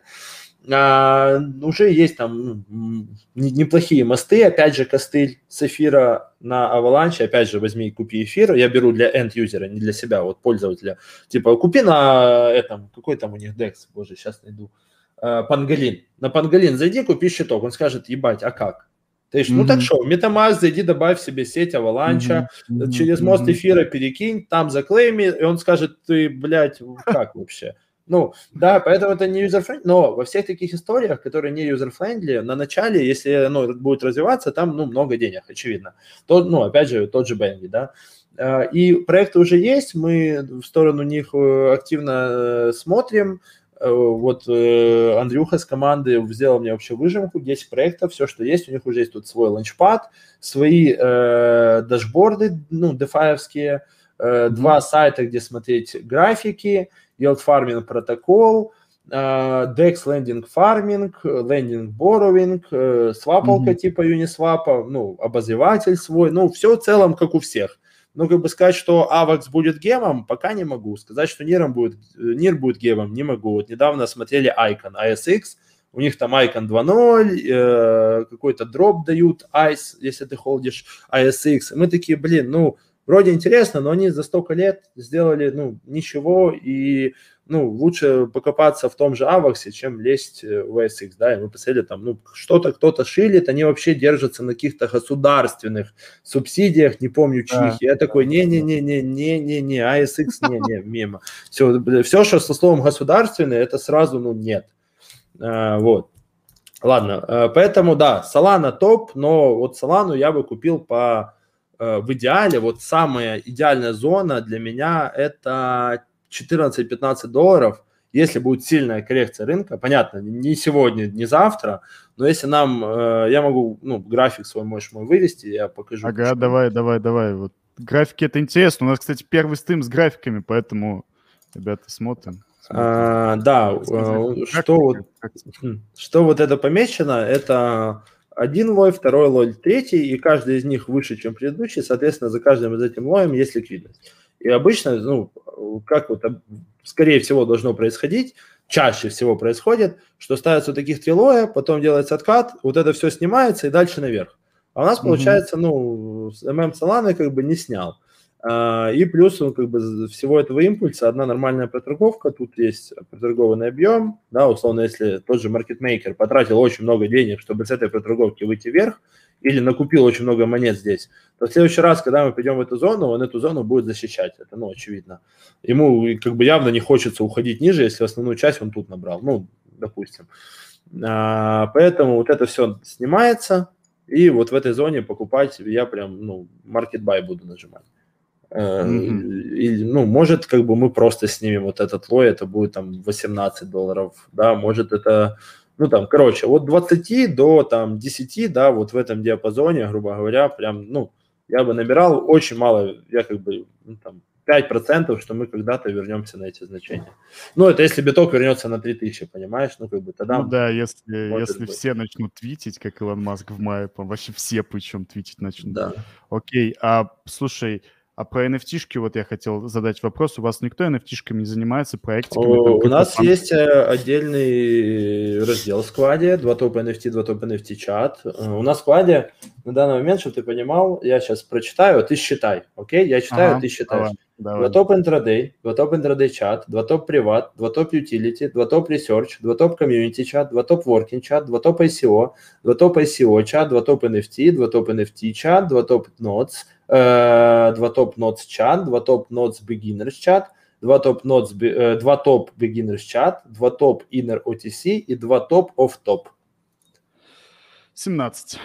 А, уже есть там ну, неплохие мосты, опять же, костыль с эфира на Avalanche, опять же, возьми и купи эфир, я беру для end-юзера, не для себя, вот пользователя, типа, купи на этом, какой там у них DEX, боже, сейчас найду, а, Пангалин, на Пангалин зайди, купи счеток, он скажет, ебать, а как? Есть, mm-hmm. ну так что, MetaMask зайди, добавь себе сеть Avalanche, mm-hmm. через мост эфира перекинь, там заклейми, и он скажет, ты, блядь, как вообще? Ну, да, поэтому это не user-friendly, но во всех таких историях, которые не user-friendly, на начале, если оно будет развиваться, там, ну, много денег, очевидно. То, ну, опять же, тот же Бенги, да. А, и проекты уже есть, мы в сторону них э, активно э, смотрим. Э, вот Андрюха с команды сделал мне вообще выжимку, 10 проектов, все, что есть, у них уже есть тут свой ланчпад, свои э, дашборды, ну, дефаевские, э, два сайта, где смотреть графики, yield farming протокол, DEX lending farming, lending borrowing, свапалка mm-hmm. типа Uniswap, ну, обозреватель свой, ну, все в целом как у всех. Ну, как бы сказать, что AVAX будет гемом, пока не могу. Сказать, что NIR будет, NIR будет гемом, не могу. Вот недавно смотрели Icon, ASX, у них там Icon 2.0, э, какой-то дроп дают, ICE, если ты холдишь ASX. И мы такие, блин, ну, вроде интересно, но они за столько лет сделали, ну, ничего, и, ну, лучше покопаться в том же Аваксе, чем лезть э, в SX, да, и мы посмотрели там, ну, что-то кто-то шилит, они вообще держатся на каких-то государственных субсидиях, не помню чьих, а, я такой, не-не-не-не-не-не-не, ASX, (laughs) не-не, мимо. Все, все, что со словом государственный, это сразу, ну, нет. А, вот. Ладно, э, поэтому, да, Solana топ, но вот Solana я бы купил по в идеале, вот самая идеальная зона для меня это 14-15 долларов, если будет сильная коррекция рынка, понятно, не сегодня, не завтра, но если нам, э, я могу, ну, график свой можешь мой вывести, я покажу. Ага, почему. давай, давай, давай, вот графики это интересно, у нас, кстати, первый стрим с графиками, поэтому, ребята, смотрим. А, да, э, что вот, хм, что вот это помечено, это один лой, второй лой, третий, и каждый из них выше, чем предыдущий, соответственно, за каждым из этим лоем есть ликвидность. И обычно, ну, как вот, скорее всего, должно происходить, чаще всего происходит, что ставятся вот таких три лоя, потом делается откат, вот это все снимается и дальше наверх. А у нас, получается, mm-hmm. ну, ММ Solana как бы не снял. А, и плюс он как бы всего этого импульса, одна нормальная проторговка, тут есть проторгованный объем, да, условно, если тот же маркетмейкер потратил очень много денег, чтобы с этой проторговки выйти вверх, или накупил очень много монет здесь, то в следующий раз, когда мы придем в эту зону, он эту зону будет защищать, это, ну, очевидно. Ему как бы явно не хочется уходить ниже, если основную часть он тут набрал, ну, допустим. А, поэтому вот это все снимается, и вот в этой зоне покупать я прям, ну, market buy буду нажимать. Mm-hmm. Или, ну, может, как бы мы просто снимем вот этот лой, это будет там 18 долларов, да, может это, ну, там, короче, от 20 до там 10, да, вот в этом диапазоне, грубо говоря, прям, ну, я бы набирал очень мало, я как бы, ну, там, 5%, что мы когда-то вернемся на эти значения. Ну, это если биток вернется на 3000, понимаешь? Ну, как бы тогда... Ну да, если, если быть. все начнут твитить, как Илон Маск в мае, вообще все причем твитить начнут. Да. Окей, а слушай, а про nft вот я хотел задать вопрос. У вас никто nft не занимается, проектиками? О, у нас есть э, отдельный раздел в складе, два топ NFT, два топ NFT чат. Э, у нас в складе на данный момент, чтобы ты понимал, я сейчас прочитаю, а ты считай, окей? Я читаю, ага, а ты считаешь. Давай. Давай. Два топ интрадей, два топ интрадей чат, два топ приват, два топ utility, два топ research, два топ community чат, два топ working чат, два топ ICO, два топ ICO чат, два топ NFT, два топ NFT чат, два топ nodes, э, два топ nodes чат, два топ nodes beginners чат, два топ nodes, э, два топ beginners чат, два топ inner OTC и два топ off top. 17.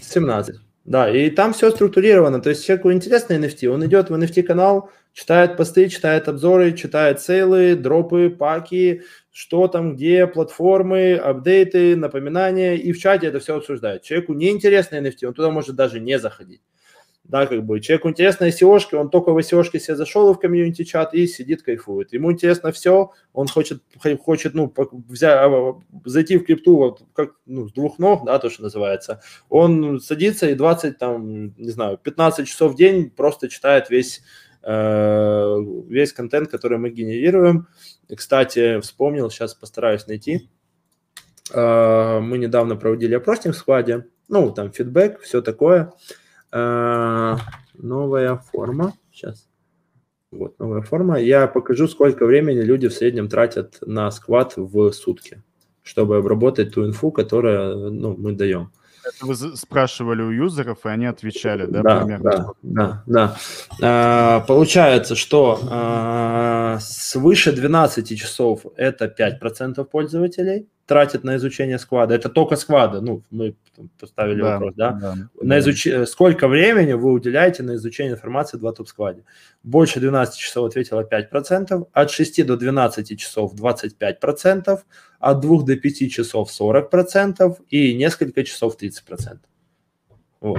17. Да, и там все структурировано. То есть человеку интересно NFT, он идет в NFT-канал, читает посты, читает обзоры, читает сейлы, дропы, паки, что там, где, платформы, апдейты, напоминания, и в чате это все обсуждает. Человеку не интересно NFT, он туда может даже не заходить. Да, как бы человеку интересно seo он только в seo себе зашел в комьюнити чат и сидит, кайфует. Ему интересно все, он хочет, хочет ну, взять, а, зайти в крипту вот, как, ну, с двух ног, да, то, что называется. Он садится и 20, там, не знаю, 15 часов в день просто читает весь Э, весь контент, который мы генерируем. И, кстати, вспомнил, сейчас постараюсь найти. Э, мы недавно проводили опросник в складе, ну, там фидбэк, все такое. Э, новая форма, сейчас. Вот, новая форма. Я покажу, сколько времени люди в среднем тратят на сквад в сутки, чтобы обработать ту инфу, которую ну, мы даем. Это вы спрашивали у юзеров, и они отвечали, да, да примерно? Да, да, да. А, получается, что а, свыше 12 часов это 5% пользователей тратят на изучение сквада. Это только сквада, ну, мы поставили да, вопрос, да? да на изуч... Сколько времени вы уделяете на изучение информации в 2 топ-скваде? Больше 12 часов ответило 5%, от 6 до 12 часов 25%, от 2 до 5 часов 40% и несколько часов 30%. Вот.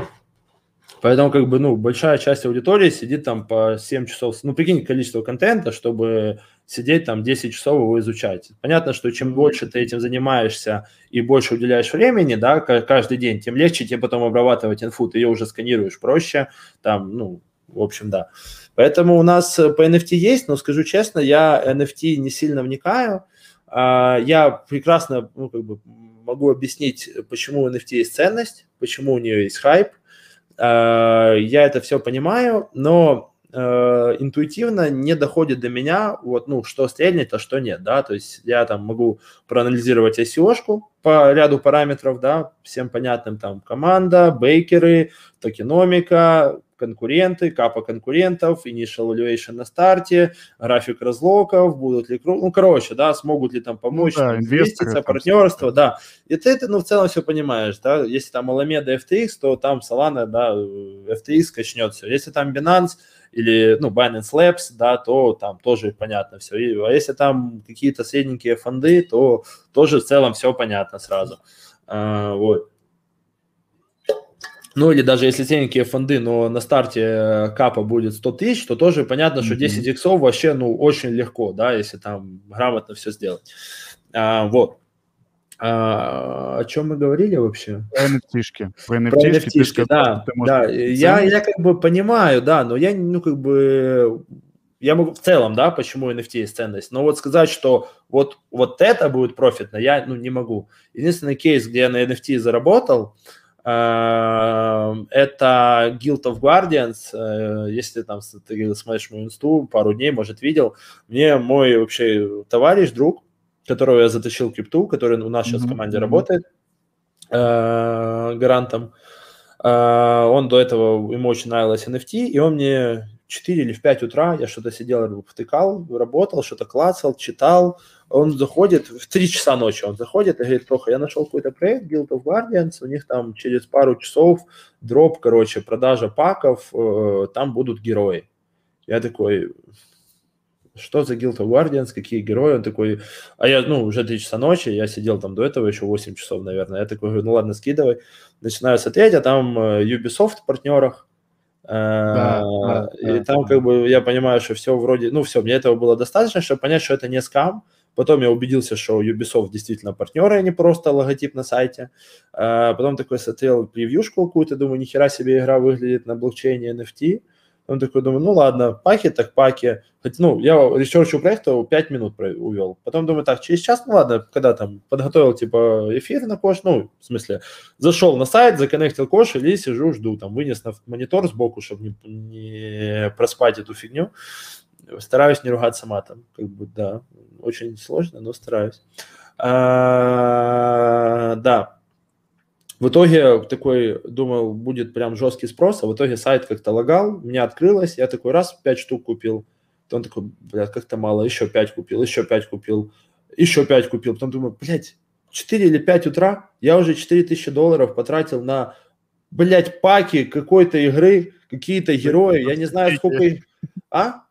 Поэтому, как бы, ну, большая часть аудитории сидит там по 7 часов, ну, прикинь, количество контента, чтобы сидеть там 10 часов его изучать. Понятно, что чем больше ты этим занимаешься и больше уделяешь времени, да, каждый день, тем легче тебе потом обрабатывать инфу, ты ее уже сканируешь проще, там, ну, в общем, да. Поэтому у нас по NFT есть, но скажу честно, я NFT не сильно вникаю, а, я прекрасно ну, как бы могу объяснить, почему у NFT есть ценность, почему у нее есть хайп. А, я это все понимаю, но а, интуитивно не доходит до меня, вот, ну, что стрельнет, а что нет, да, то есть я там могу проанализировать ICO-шку по ряду параметров, да, всем понятным, там, команда, бейкеры, токеномика, конкуренты, капа конкурентов, initial evaluation на старте, график разлоков, будут ли, ну, короче, да, смогут ли там помочь, ну, да, инвестиция, партнерство, да. И ты это, ну, в целом все понимаешь, да, если там Alameda FTX, то там Solana, да, FTX качнет все. Если там Binance, или, ну, Binance Labs, да, то там тоже понятно все. И, а если там какие-то средненькие фонды, то тоже в целом все понятно сразу. А, вот. Ну или даже если тенькие фонды, но на старте э, капа будет 100 тысяч, то тоже понятно, что 10 иксов вообще ну очень легко, да, если там грамотно все сделать. А, вот. А, о чем мы говорили вообще? Про NFT-шки. Про NFT-шки, Про NFT-шки да. да. Я, я как бы понимаю, да, но я, ну, как бы я могу в целом, да, почему NFT есть ценность, но вот сказать, что вот, вот это будет профитно, я, ну, не могу. Единственный кейс, где я на NFT заработал, э, это Guild of Guardians, э, если там ты смотришь мою инсту, пару дней, может, видел, мне мой вообще товарищ, друг, которого я затащил крипту, который у нас сейчас в команде mm-hmm. работает, э, гарантом, он до этого, ему очень нравилось NFT, и он мне 4 или в 5 утра я что-то сидел, втыкал, работал, что-то клацал, читал. Он заходит, в 3 часа ночи он заходит и говорит, плохо, я нашел какой-то проект Guild of Guardians, у них там через пару часов дроп, короче, продажа паков, э, там будут герои. Я такой, что за Guild of Guardians, какие герои, он такой, а я, ну, уже 3 часа ночи, я сидел там до этого еще 8 часов, наверное, я такой, ну ладно, скидывай, начинаю смотреть, а там э, Ubisoft в партнерах, да, да, и да, там как бы я понимаю, что все вроде, ну все, мне этого было достаточно, чтобы понять, что это не скам. Потом я убедился, что Ubisoft действительно партнеры, а не просто логотип на сайте. Потом такой смотрел превьюшку какую-то, думаю, нихера себе игра выглядит на блокчейне NFT. Он такой, думаю, ну ладно, паки так паки. Хоть, ну, я ресерчу проекта 5 минут уделил. Потом думаю, так, через час, ну ладно, когда там подготовил, типа, эфир на кош, ну, в смысле, зашел на сайт, законнектил кош, или сижу, жду, там, вынес на монитор сбоку, чтобы не, не проспать эту фигню. Стараюсь не ругаться матом, как бы, да, очень сложно, но стараюсь. А, да, в итоге такой, думал, будет прям жесткий спрос, а в итоге сайт как-то лагал, у меня открылось, я такой раз, пять штук купил, потом такой, блядь, как-то мало, еще пять купил, еще пять купил, еще пять купил, потом думаю, блядь, 4 или 5 утра, я уже 4 тысячи долларов потратил на, блядь, паки какой-то игры, какие-то герои, я не знаю, сколько... А?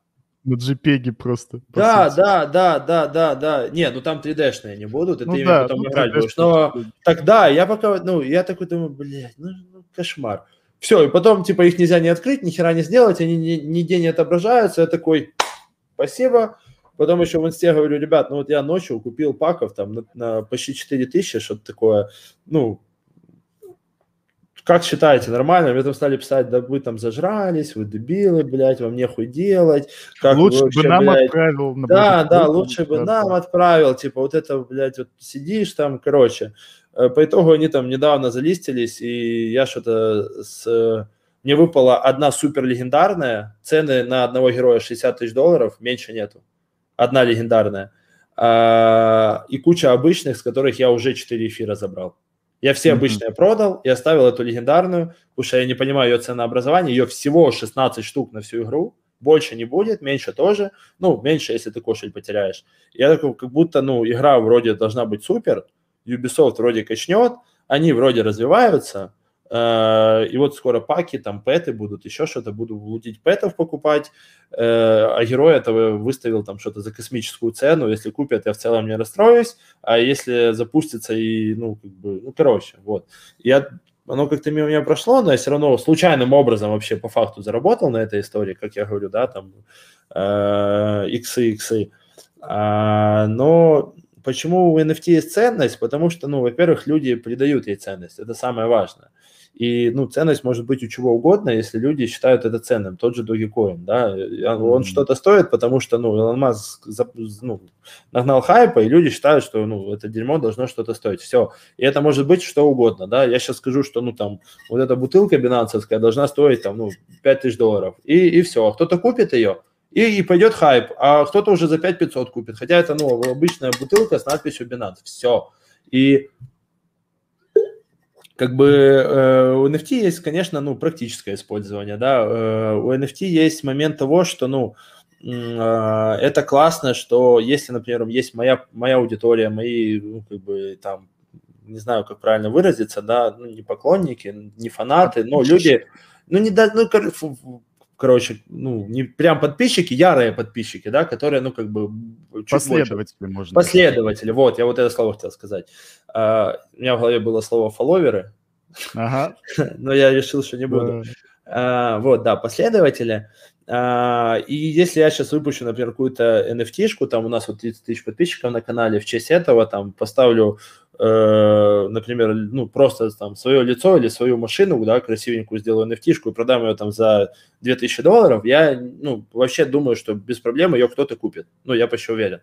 На JPEG просто. Да, да, да, да, да, да. Не, ну там 3D-шные не будут, это ну, да, потом ну, играть будешь. Но тогда я пока, ну, я такой думаю, блядь, ну, ну кошмар. Все, и потом, типа, их нельзя не открыть, ни хера не сделать, они ни, нигде не отображаются. Я такой, спасибо. Потом еще в инсте говорю, ребят, ну вот я ночью купил паков там на, на почти 4000, что-то такое, ну, как считаете, нормально? Мне там стали писать, да вы там зажрались, вы дебилы, блядь, вам нехуй делать. Как лучше вообще, бы нам блядь... отправил. На да, да, лучше бы нам отправил. Типа вот это, блядь, вот сидишь там, короче. Э, по итогу они там недавно залистились, и я что-то с... Мне выпала одна супер легендарная, цены на одного героя 60 тысяч долларов, меньше нету. Одна легендарная. А, и куча обычных, с которых я уже 4 эфира забрал. Я все mm-hmm. обычные продал и оставил эту легендарную, потому что я не понимаю ее ценообразование. Ее всего 16 штук на всю игру. Больше не будет, меньше тоже. Ну, меньше, если ты кошель потеряешь. Я такой, как будто, ну, игра вроде должна быть супер. Ubisoft вроде качнет, они вроде развиваются, и вот скоро паки, там пэты будут, еще что-то, буду лутить пэтов покупать, э, а герой этого выставил там что-то за космическую цену, если купят, я в целом не расстроюсь, а если запустится и, ну, как бы, ну, короче, вот. Я, оно как-то мимо меня прошло, но я все равно случайным образом вообще по факту заработал на этой истории, как я говорю, да, там, э, иксы, иксы. А, но почему у NFT есть ценность? Потому что, ну, во-первых, люди придают ей ценность, это самое важное. И, ну, ценность может быть у чего угодно, если люди считают это ценным. Тот же Dogecoin, да, он mm-hmm. что-то стоит, потому что, ну, Илон Маск ну, нагнал хайпа, и люди считают, что, ну, это дерьмо должно что-то стоить. Все. И это может быть что угодно, да. Я сейчас скажу, что, ну, там, вот эта бутылка бинансовская должна стоить, там, ну, 5000 долларов. И, и все. Кто-то купит ее, и, и пойдет хайп, а кто-то уже за 5500 купит. Хотя это, ну, обычная бутылка с надписью Binance. Все. И как бы э, у NFT есть, конечно, ну, практическое использование, да, э, у NFT есть момент того, что, ну, э, это классно, что если, например, есть моя, моя аудитория, мои, ну, как бы, там, не знаю, как правильно выразиться, да, ну, не поклонники, не фанаты, но люди, ну, не, да, ну, короче, ну, не прям подписчики, ярые подписчики, да, которые, ну, как бы... Последователи, больше. можно Последователи, вот, я вот это слово хотел сказать. Uh, у меня в голове было слово фолловеры, ага. (laughs) но я решил, что не буду. Uh, вот, да, последователи. Uh, и если я сейчас выпущу, например, какую-то NFT-шку, там у нас вот 30 тысяч подписчиков на канале, в честь этого там поставлю э, например, ну, просто там свое лицо или свою машину, да, красивенькую сделаю nft и продам ее там за 2000 долларов, я, ну, вообще думаю, что без проблем ее кто-то купит. Ну, я почти уверен.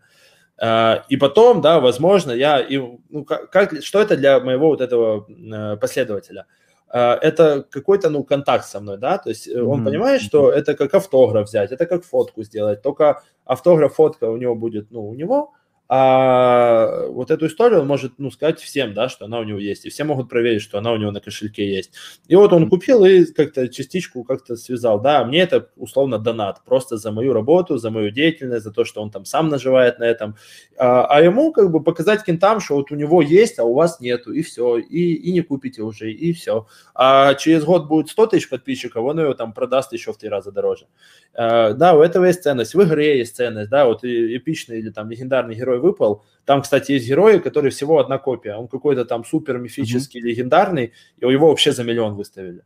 Uh, и потом, да, возможно, я, и, ну, как, как, что это для моего вот этого uh, последователя? Это какой-то, ну, контакт со мной, да, то есть mm-hmm. он понимает, что это как автограф взять, это как фотку сделать, только автограф, фотка у него будет, ну, у него, а вот эту историю он может, ну, сказать всем, да, что она у него есть, и все могут проверить, что она у него на кошельке есть. И вот он купил и как-то частичку как-то связал, да, мне это условно донат, просто за мою работу, за мою деятельность, за то, что он там сам наживает на этом, а, а ему как бы показать кентам, что вот у него есть, а у вас нету, и все, и, и не купите уже, и все. А через год будет 100 тысяч подписчиков, он его там продаст еще в три раза дороже. А, да, у этого есть ценность, в игре есть ценность, да, вот эпичный или там легендарный герой герой выпал. Там, кстати, есть герои, которые всего одна копия. Он какой-то там супер мифический, mm-hmm. легендарный, и его вообще за миллион выставили.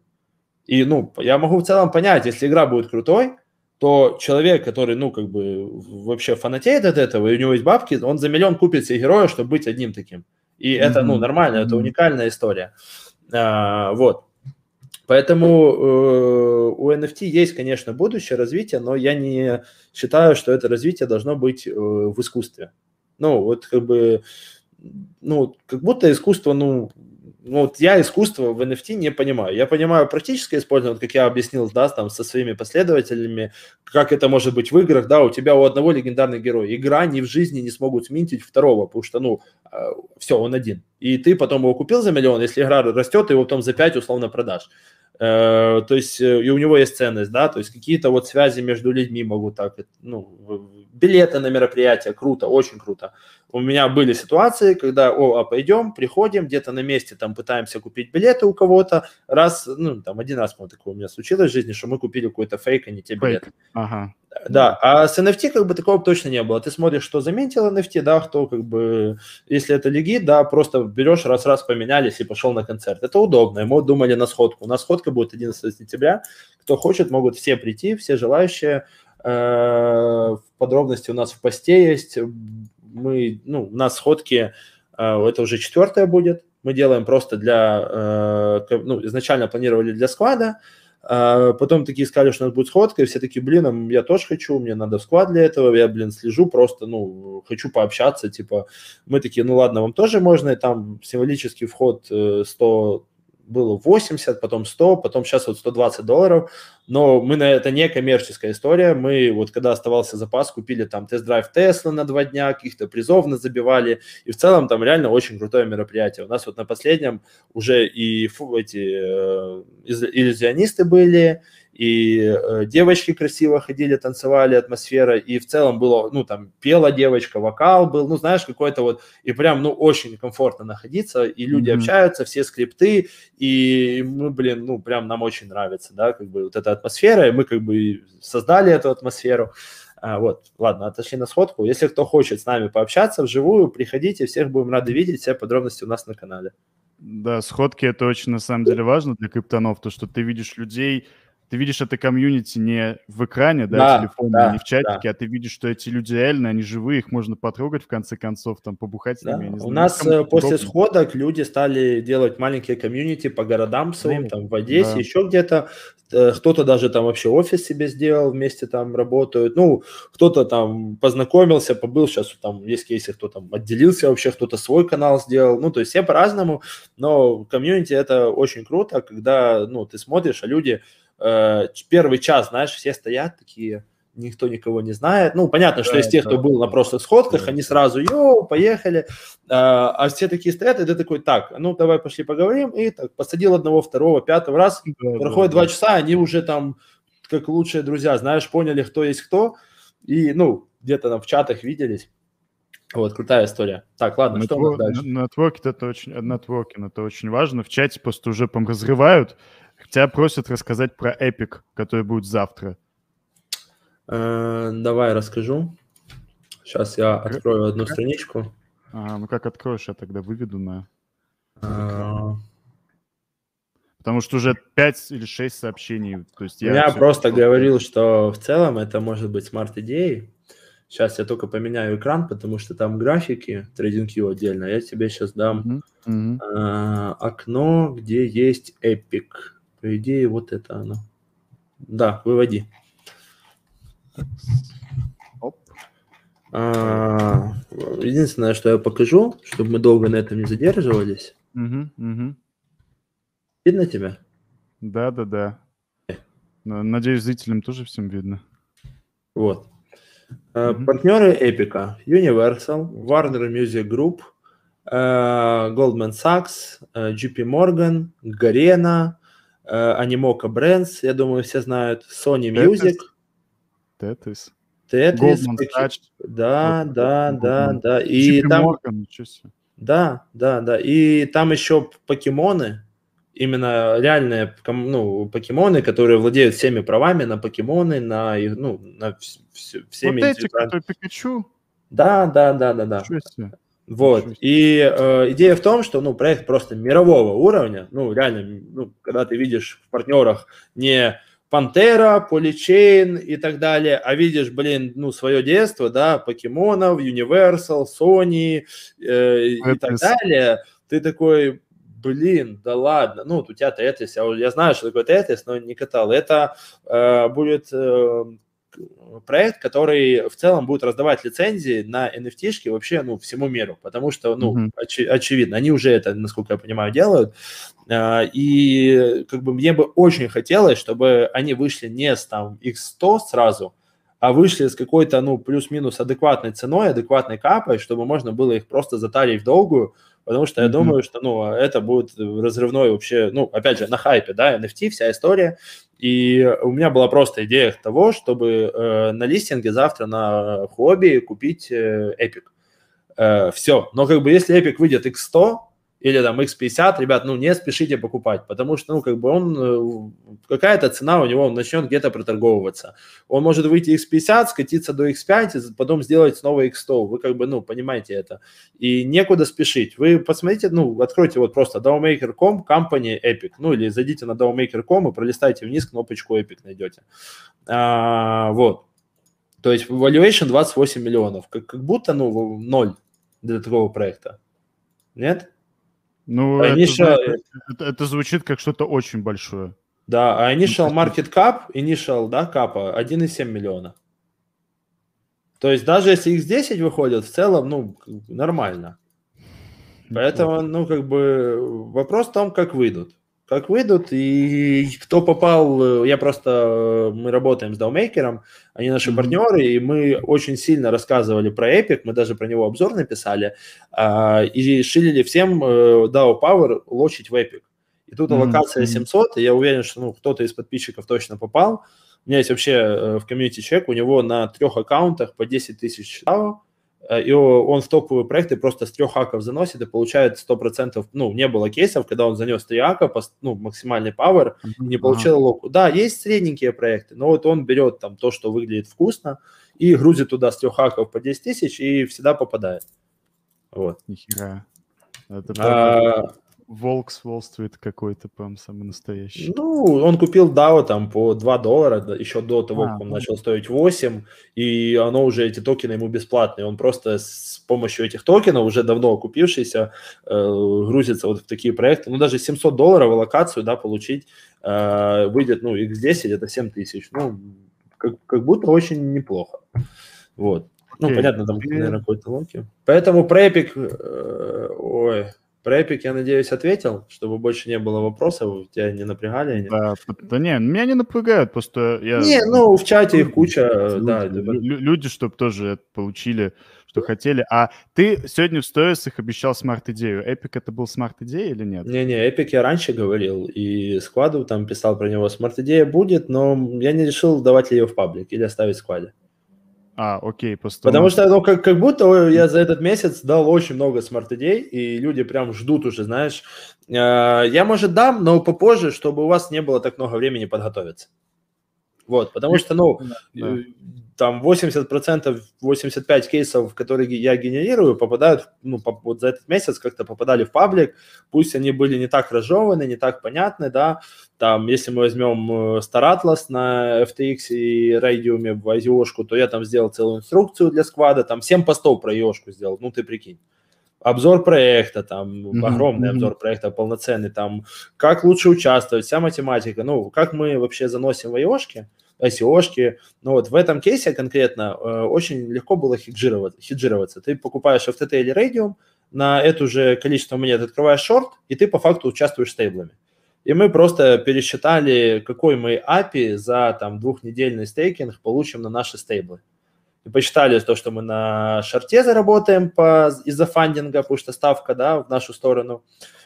И, ну, я могу в целом понять, если игра будет крутой, то человек, который, ну, как бы вообще фанатеет от этого, и у него есть бабки, он за миллион купит себе героя, чтобы быть одним таким. И mm-hmm. это, ну, нормально, mm-hmm. это уникальная история. А, вот. Поэтому э, у NFT есть, конечно, будущее развитие, но я не считаю, что это развитие должно быть э, в искусстве. Ну, вот как бы, ну, как будто искусство, ну, ну, вот я искусство в NFT не понимаю. Я понимаю практическое использование, как я объяснил, да, там, со своими последователями, как это может быть в играх, да, у тебя у одного легендарный герой. Игра ни в жизни не смогут сменить второго, потому что, ну, а, все, он один. И ты потом его купил за миллион, если игра растет, ты его потом за пять условно продашь. Э, то есть, э, и у него есть ценность, да, то есть какие-то вот связи между людьми могут так, ну, билеты на мероприятия, круто, очень круто. У меня были ситуации, когда, о, а пойдем, приходим, где-то на месте там пытаемся купить билеты у кого-то, раз, ну, там один раз, по такое у меня случилось в жизни, что мы купили какой-то фейк, а не те билеты. Ага. Да, а с NFT как бы такого точно не было. Ты смотришь, что заметил NFT, да, кто как бы, если это легит, да, просто берешь, раз-раз поменялись и пошел на концерт. Это удобно. И мы думали на сходку. У нас сходка будет 11 сентября. Кто хочет, могут все прийти, все желающие. Э, подробности у нас в посте есть. Мы, ну, у нас сходки, э, это уже четвертая будет. Мы делаем просто для, э, ну, изначально планировали для склада, потом такие сказали, что у нас будет сходка, и все такие, блин, я тоже хочу, мне надо в склад для этого, я, блин, слежу просто, ну, хочу пообщаться, типа, мы такие, ну, ладно, вам тоже можно, и там символический вход 100 было 80, потом 100, потом сейчас вот 120 долларов. Но мы на это не коммерческая история. Мы вот когда оставался запас, купили там тест-драйв Тесла на два дня, каких-то призов забивали. И в целом там реально очень крутое мероприятие. У нас вот на последнем уже и фу, эти э, иллюзионисты были, и э, девочки красиво ходили, танцевали, атмосфера, и в целом было, ну, там, пела девочка, вокал был, ну, знаешь, какой-то вот, и прям, ну, очень комфортно находиться, и люди mm-hmm. общаются, все скрипты, и мы, блин, ну, прям нам очень нравится, да, как бы вот эта атмосфера, и мы как бы создали эту атмосферу. А, вот, ладно, отошли на сходку. Если кто хочет с нами пообщаться вживую, приходите, всех будем рады видеть, все подробности у нас на канале. Да, сходки это очень на самом деле важно для криптонов, то, что ты видишь людей, ты видишь это комьюнити не в экране, да, да телефона, да, не в чатике, да. а ты видишь, что эти люди реально, они живые, их можно потрогать в конце концов, там, побухать с ними. Да. У нас э, после удобно. сходок люди стали делать маленькие комьюнити по городам своим, там, в Одессе, да. еще где-то. Э, кто-то даже там вообще офис себе сделал, вместе там работают. Ну, кто-то там познакомился, побыл, сейчас там есть кейсы, кто там отделился вообще, кто-то свой канал сделал. Ну, то есть все по-разному, но комьюнити это очень круто, когда, ну, ты смотришь, а люди Э, первый час, знаешь, все стоят такие, никто никого не знает. Ну, понятно, что да, из тех, да. кто был на прошлых сходках, да. они сразу, йоу, поехали. А, а все такие стоят, и ты такой, так, ну, давай пошли поговорим. И так, посадил одного, второго, пятого раз. Да, проходит да, два да. часа, они уже там, как лучшие друзья, знаешь, поняли, кто есть кто. И, ну, где-то там в чатах виделись. Вот, крутая история. Так, ладно, Network, что у нас дальше? Нетворкинг это очень, нетворкинг это очень важно. В чате просто уже прям разрывают. Тебя просят рассказать про Epic, который будет завтра. Э, давай расскажу. Сейчас я открою одну страничку. А, ну как откроешь, я тогда выведу на... А... Потому что уже 5 или 6 сообщений. То есть я, я просто говорил, что в целом это может быть smart-идеей. Сейчас я только поменяю экран, потому что там графики, TradingView отдельно. Я тебе сейчас дам Мгм. а, окно, где есть Epic. По идее, вот это оно. Да, выводи. Оп. А, единственное, что я покажу, чтобы мы долго на этом не задерживались. Мгм, мгм. Видно тебя? Да, да, да. Но, Надеюсь, зрителям тоже всем видно. Вот. Э, Мгм. Партнеры Эпика. Universal, Warner Music Group, э, Goldman Sachs, э, JP Morgan, Garena, э, Animoca Brands, я думаю, все знают, Sony. Music, Tetris. Tetris, да, да, да, да, и там, да, да, да, и там еще покемоны, именно реальные ну, покемоны, которые владеют всеми правами на покемоны, на, ну, на вс- вс- всеми Вот эти, которые Пикачу. Да, да, да, да, да. Вот. И э, идея в том, что ну, проект просто мирового уровня. Ну, реально, ну, когда ты видишь в партнерах не Пантера, Поличейн и так далее, а видишь, блин, ну, свое детство, да, покемонов, Universal, Sony э, и так далее, ты такой, блин, да ладно, ну, у тебя Тетрис, я, я знаю, что такое Тетрис, но не катал. Это э, будет э, проект, который в целом будет раздавать лицензии на NFT-шки вообще, ну, всему миру, потому что, ну, Мгм. очи- очевидно, они уже это, насколько я понимаю, делают, А, и как бы мне бы очень хотелось, чтобы они вышли не с там X100 сразу, а вышли с какой-то, ну, плюс-минус адекватной ценой, адекватной капой, чтобы можно было их просто затарить в долгую, потому что я думаю, что, ну, это будет разрывной вообще, ну, опять же, на хайпе, да, NFT, вся история, и у меня была просто идея того, чтобы э, на листинге завтра на хобби купить э, Epic. все. Но как бы если Epic выйдет X100 или там X50, ребят, ну не спешите покупать, потому что, ну, как бы он, э, какая-то цена у него, он начнет где-то проторговываться. Он может выйти X50, скатиться до X5, и потом сделать снова X100. Вы как бы, ну, понимаете это. И некуда спешить. Вы посмотрите, ну, откройте вот просто dowmaker.com, company Epic, ну, или зайдите на dowmaker.com и пролистайте вниз, кнопочку Epic найдете. А, вот. То есть valuation 28 миллионов. Как, как будто, ну, ноль для такого проекта. Нет? Ну, А это, initial- знаете, это- это звучит как что-то очень большое. Да, а initial market cap, initial, да, капа 1,7 миллиона. То есть даже если X10 выходит, в целом, ну, нормально. Поэтому, ну, как бы вопрос в том, как выйдут. Как выйдут, и кто попал, э, я просто, э, мы работаем с Даумейкером, они наши Мгм. партнеры, и мы очень сильно рассказывали про Epic, мы даже про него обзор написали, а, и шилили всем э, DAO Power лочить в Epic. И тут аллокация мгм. 700, и я уверен, что ну, кто-то из подписчиков точно попал. У меня есть вообще в комьюнити чек, у него на трех аккаунтах по 10 тысяч DAO, и о- он в топовые проекты просто с трех аков заносит и получает 100%, ну, не было кейсов, когда он занес три ака, ну, максимальный пауэр, и не Ага. получил локу. Да, есть средненькие проекты, но вот он берет там то, что выглядит вкусно, и грузит туда с трех аков по 10 тысяч, и всегда попадает. Вот. Нихера. Это А, волк с Уолл-стрит какой-то, прям самый настоящий. Ну, он купил DAO там по 2 доллара, еще до того, А, как он ну. начал стоить 8, и оно уже, эти токены ему бесплатные. Он просто с помощью этих токенов, уже давно окупившийся, э, грузится вот в такие проекты. Ну, даже 700 долларов локацию, да, получить, э, выйдет, ну, x10, это 7 тысяч. Ну, как, как будто очень неплохо. Вот. Ну, Окей. понятно, там, наверное, какой-то локи. Поэтому Epic, э, ой, про Epic, я надеюсь, ответил, чтобы больше не было вопросов, тебя не напрягали они. Да, да не, меня не напрягают, просто я... Не, ну, в чате их куча, люди, да. лю- лю- люди, чтобы тоже получили, что хотели. А ты сегодня в сторисах обещал smart-идею. Epic это был smart-идея или нет? Не-не, Epic я раньше говорил, и скваду там писал про него. Smart-идея будет, но я не решил давать ли ее в паблик или оставить в скваде. А, окей, просто... Потому что, ну, как, как будто я за этот месяц дал очень много smart-идей, и люди прям ждут уже, знаешь. Э, Я, может, дам, но попозже, чтобы у вас не было так много времени подготовиться. Вот, потому что, ну, да. Э, там 80%, 85 кейсов, которые я генерирую, попадают, ну, по, вот за этот месяц как-то попадали в паблик, пусть они были не так разжеваны, не так понятны, да, там, если мы возьмем э, Star Atlas на FTX и Radium в IO, то я там сделал целую инструкцию для сквада, там 7 постов про IO сделал, ну, ты прикинь обзор проекта, там, mm-hmm. огромный mm-hmm. обзор проекта, полноценный, там, как лучше участвовать, вся математика, ну, как мы вообще заносим в IO-шки, ICO-шки, ну, вот в этом кейсе конкретно э, очень легко было хеджироваться, хеджироваться. Ты покупаешь FTT или Radium, на это же количество монет открываешь шорт, и ты по факту участвуешь стейблами. И мы просто пересчитали, какой мы API за там двухнедельный стейкинг получим на наши стейблы и посчитали то, что мы на шарте заработаем по, из-за фандинга, потому что ставка да, в нашу сторону,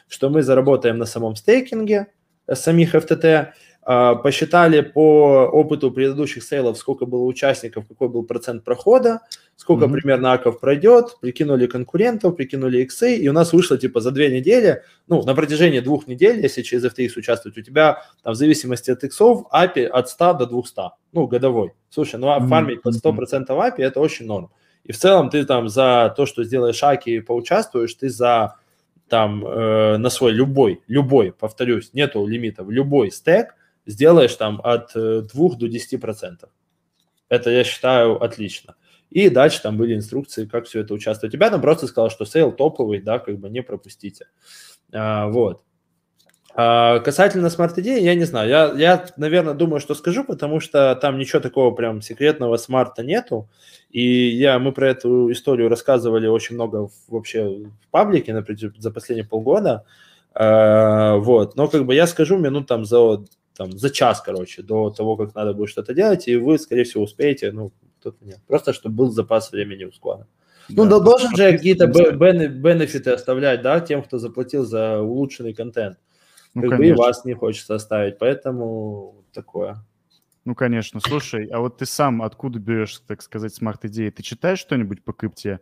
что мы заработаем на самом стейкинге э, самих FTT, а, посчитали по опыту предыдущих сейлов, сколько было участников, какой был процент прохода, сколько mm-hmm. примерно аков пройдет, прикинули конкурентов, прикинули иксы, и у нас вышло типа за две недели, ну, на протяжении двух недель, если через FTX участвовать, у тебя там в зависимости от иксов API от 100 до 200, ну, годовой. Слушай, ну, а фармить под 100% APY это очень норм. И в целом ты там за то, что сделаешь акки и поучаствуешь, ты за там э, на свой любой, любой, повторюсь, нету лимитов, любой стек – сделаешь там от 2 э, до 10%. Это, я считаю, отлично. И дальше там были инструкции, как все это участвовать. Тебя там просто сказал, что sale топовый, да, как бы не пропустите. А, вот. А касательно ID, я не знаю. Я, я, наверное, думаю, что скажу, потому что там ничего такого прям секретного смарта нету. И я, мы про эту историю рассказывали очень много вообще в паблике например, за последние полгода. А, вот. Но как бы я скажу минут там за там, за час, короче, до того, как надо будет что-то делать, и вы, скорее всего, успеете, ну, тут нет. Просто, чтобы был запас времени у склада. Ну, да, должен же какие-то бенефиты оставлять, да, тем, кто заплатил за улучшенный контент. Ну, как конечно. бы и вас не хочется оставить, поэтому такое. Ну, конечно. Слушай, а вот ты сам откуда берешь, так сказать, смарт-идеи? Ты читаешь что-нибудь по крипте?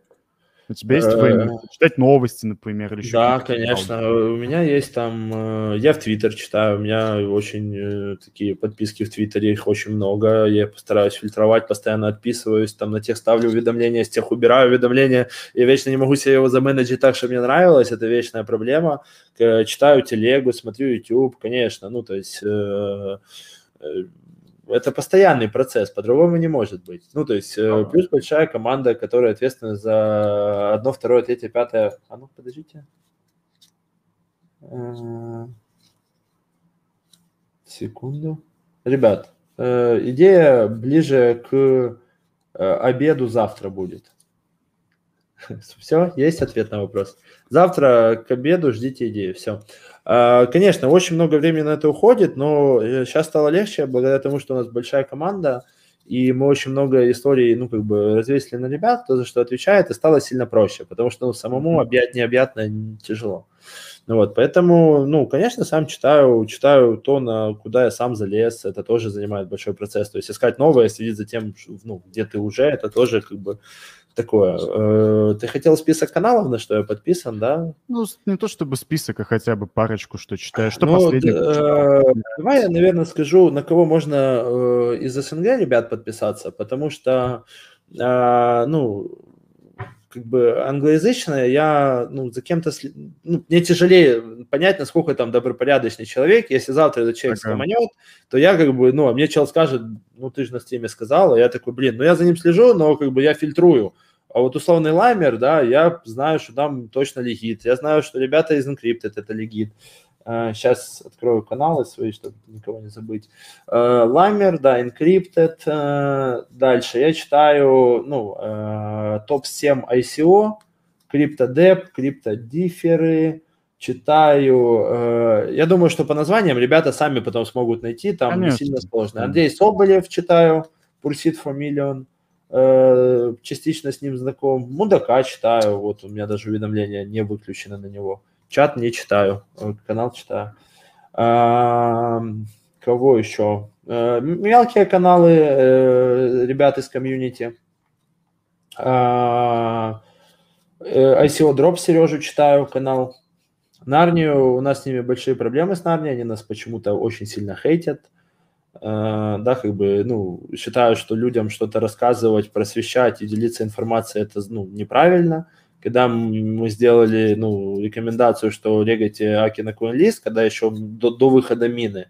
У тебя есть время э, читать новости, например, или еще Да, конечно. У меня есть там... Э, я в Твиттер читаю, у меня очень э, такие подписки в Твиттере, их очень много. Я постараюсь фильтровать, постоянно отписываюсь, там на тех ставлю уведомления, с тех убираю уведомления. Я вечно не могу себе его заменеджить так, чтобы мне нравилось, это вечная проблема. Читаю телегу, смотрю YouTube, конечно, ну, то есть это постоянный процесс, по-другому не может быть. Ну, то есть, э, плюс большая команда, которая ответственна за одно, второе, третье, пятое. А ну, подождите. Э, секунду. Ребят, э, идея ближе к обеду завтра будет. (laughs) Все, есть ответ на вопрос. Завтра к обеду ждите идею. Все. А, конечно, очень много времени на это уходит, но сейчас э, стало легче благодаря тому, что у нас большая команда, и мы очень много историй, ну, как бы развесили на ребят, кто за что отвечает, и стало сильно проще, потому что ну, самому объять необъятно тяжело. Ну, вот, поэтому, ну, конечно, сам читаю, читаю то, на куда я сам залез, это тоже занимает большой процесс, то есть искать новое, следить за тем, ну, где ты уже, это тоже как бы такое. Э, ты хотел список каналов, на что я подписан, да? Ну, не то чтобы список, а хотя бы парочку, что читаешь. Что ну, последнее? Э, давай я, наверное, скажу, на кого можно э, из СНГ ребят подписаться, потому что, э, ну, как бы англоязычная, я, ну, за кем-то, ну, мне тяжелее понять, насколько там добропорядочный человек. Если завтра этот человек ага. скоманет, то я как бы, ну, а мне человек скажет, ну, ты же на стиме сказал, а я такой, блин, ну, я за ним слежу, но как бы я фильтрую. А вот условный лаймер, да, я знаю, что там точно легит. Я знаю, что ребята из Encrypted это легит. Сейчас э, открою каналы свои, чтобы никого не забыть. Ламер, да, Encrypted. Э, дальше я читаю, ну, топ-7 ICO, CryptoDep, CryptoDifferы, читаю. Я думаю, что по названиям ребята сами потом смогут найти, там Конечно. не сильно сложно. Андрей Соболев читаю, Pursuit for Million, частично с ним знаком. Мудака читаю, вот у меня даже уведомления не выключены на него. Чат не читаю, канал читаю. А, кого еще? А, мелкие каналы э, ребят из комьюнити. А, э, ICO Drop Сережу читаю канал. Нарнию, у нас с ними большие проблемы с Нарнией, они нас почему-то очень сильно хейтят. Э, да, как бы, ну, считаю, что людям что-то рассказывать, просвещать и делиться информацией, это, ну, неправильно. Когда мы сделали, ну, рекомендацию, что регайте Аки на CoinList, когда еще до, до выхода мины,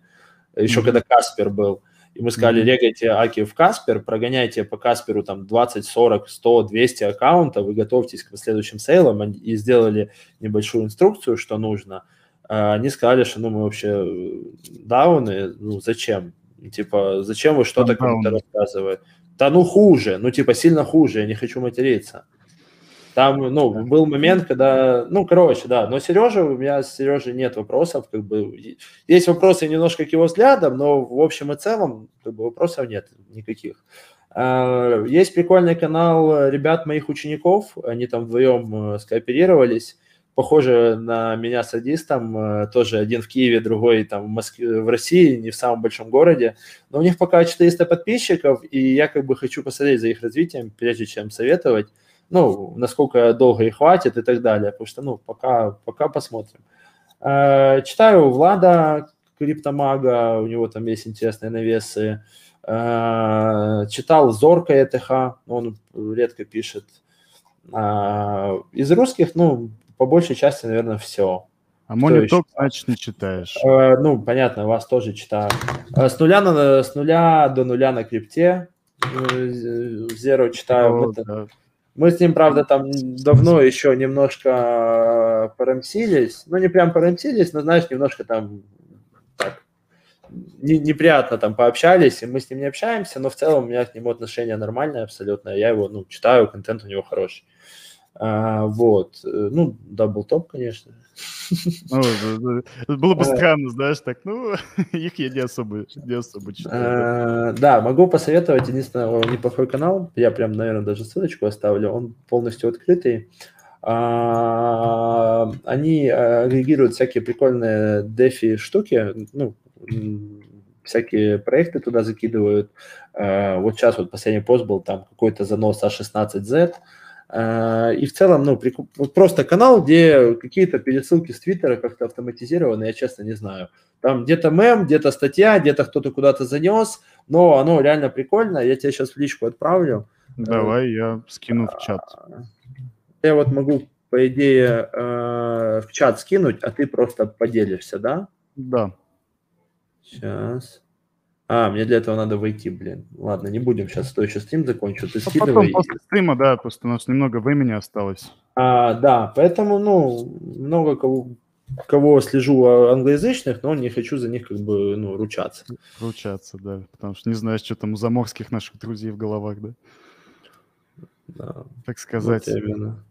еще mm-hmm. когда Каспер был, и мы сказали, mm-hmm. регайте Аки в Каспер, прогоняйте по Касперу там 20, 40, 100, 200 аккаунтов, вы готовьтесь к последующим сейлам, и сделали небольшую инструкцию, что нужно. А они сказали, что ну мы вообще э, дауны, ну зачем? Типа, зачем вы что-то кому-то рассказываете? Да ну хуже, ну типа сильно хуже, я не хочу материться. Там, ну, был момент, когда, ну, короче, да, но Сережа, у меня с Сережей нет вопросов, как бы, есть вопросы немножко к его взглядам, но в общем и целом, как бы, вопросов нет никаких. А, есть прикольный канал ребят моих учеников, они там вдвоем э, скооперировались, похоже на меня садистом, э, тоже один в Киеве, другой там в Москве, в России, не в самом большом городе, но у них пока 400 подписчиков, и я как бы хочу посмотреть за их развитием, прежде чем советовать, ну, насколько долго их хватит и так далее, потому что, ну, пока, пока посмотрим. Э, читаю Влада Криптомага, у него там есть интересные навесы, э, читал Зорка ЭТХ, он редко пишет, из русских, ну, по большей части, наверное, все. А Мониток, значит, не читаешь. Э, ну, понятно, вас тоже читаю. Э, с, нуля на, с нуля до нуля на крипте. Zero читаю. О, да. Мы с ним, правда, там давно еще немножко порамсились. Ну, не прям порамсились, но, знаешь, немножко там так, не, неприятно там пообщались, и мы с ним не общаемся, но в целом у меня к нему отношение нормальное абсолютно. Я его, ну, читаю, контент у него хороший. А, вот. Э, ну, double top, конечно. Ну, было бы а. (laughs) странно, знаешь, так, ну, (laughs) их я не особо, не особо читаю. А, да, могу посоветовать, единственное, неплохой канал, я прям, наверное, даже ссылочку оставлю, он полностью открытый. Они агрегируют всякие прикольные DeFi штуки, ну, всякие проекты туда закидывают. Вот сейчас вот последний пост был, там какой-то занос a16z, а, и в целом, ну, просто канал, где какие-то пересылки с Твиттера как-то автоматизированы, я честно не знаю. Там где-то мем, где-то статья, где-то кто-то куда-то занес, но оно реально прикольно. Я тебе сейчас в личку отправлю. Давай, я скину в чат. Я вот могу, по идее, э, в чат скинуть, а ты просто поделишься, да? Да. Сейчас. А, мне для этого надо войти, блин. Ладно, не будем сейчас, стой, еще стрим закончу, ты а скидывай. Потом после стрима, да, просто у нас немного времени осталось. А, да, поэтому, ну, много кого, кого слежу а, англоязычных, но не хочу за них как бы, ну, ручаться. Ручаться, да, потому что не знаешь, что там у заморских наших друзей в головах, да? Да. Так сказать. Вот именно.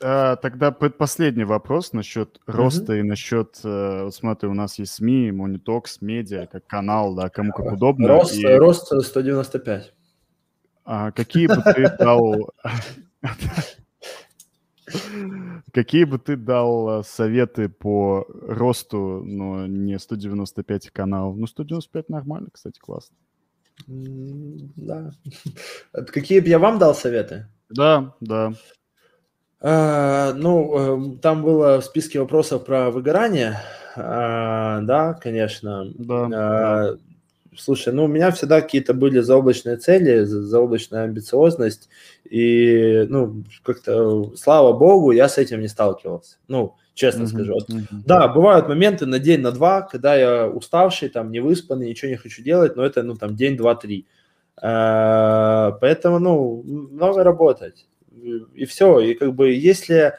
А, тогда последний вопрос насчет роста mm-hmm. и насчет, э, вот смотри, у нас есть СМИ, Монитокс, медиа, как канал, да, кому как удобно. Рост, и... рост 195. А, какие бы ты дал... Какие бы ты дал советы по росту, но не 195 каналов? Ну, 195 нормально, кстати, классно. Да. (laughs) Какие бы я вам дал советы? Да, да. А, ну, эм, там было в списке вопросов про выгорание. А, да, конечно. Да, а, да. Слушай, ну у меня всегда какие-то были заоблачные цели, заоблачная амбициозность, и, ну, как-то, слава богу, я с этим не сталкивался. Ну, честно uh-huh, скажу. Uh-huh. Да, бывают моменты на день, на два, когда я уставший, там, не выспанный, ничего не хочу делать, но это, ну, там, день, два, три. Поэтому, ну, много работать и все. И как бы если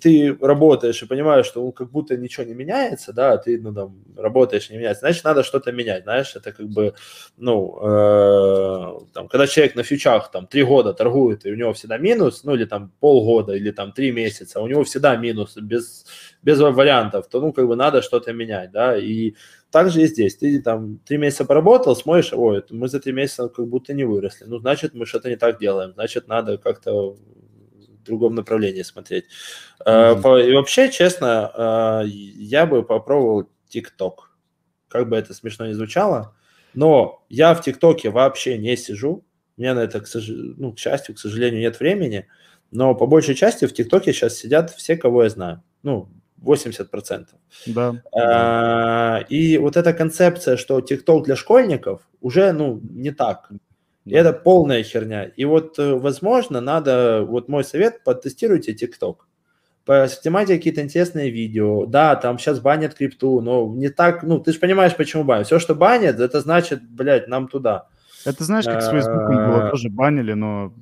ты работаешь и понимаешь, что ну, как будто ничего не меняется, да, ты, ну, там, работаешь, не меняется, значит, надо что-то менять, знаешь, это как бы, ну, э, там, когда человек на фьючах, там, три года торгует, и у него всегда минус, ну, или там полгода, или там три месяца, у него всегда минус, без, без вариантов, то, ну, как бы надо что-то менять, да, и также и здесь. Ты там три месяца поработал, смотришь, ой, мы за три месяца как будто не выросли. Ну, значит, мы что-то не так делаем. Значит, надо как-то другом направлении смотреть. Mm-hmm. И вообще, честно, а, я бы попробовал ТикТок. Как бы это смешно не звучало, но я в ТикТоке вообще не сижу. У меня на это, к, сож... ну, к счастью, к сожалению, нет времени. Но по большей части в ТикТоке сейчас сидят все, кого я знаю. Ну, 80%. Да. А, и вот эта концепция, что TikTok для школьников, уже, ну, не так. И это полная херня. И вот, э, возможно, надо, вот мой совет, потестируйте TikTok. Поснимайте какие-то интересные видео. Да, там сейчас банят крипту, но не так, ну, ты же понимаешь, почему банят. Все, что банят, это значит, блядь, нам туда. Это знаешь, как с Фейсбуком было, тоже банили, но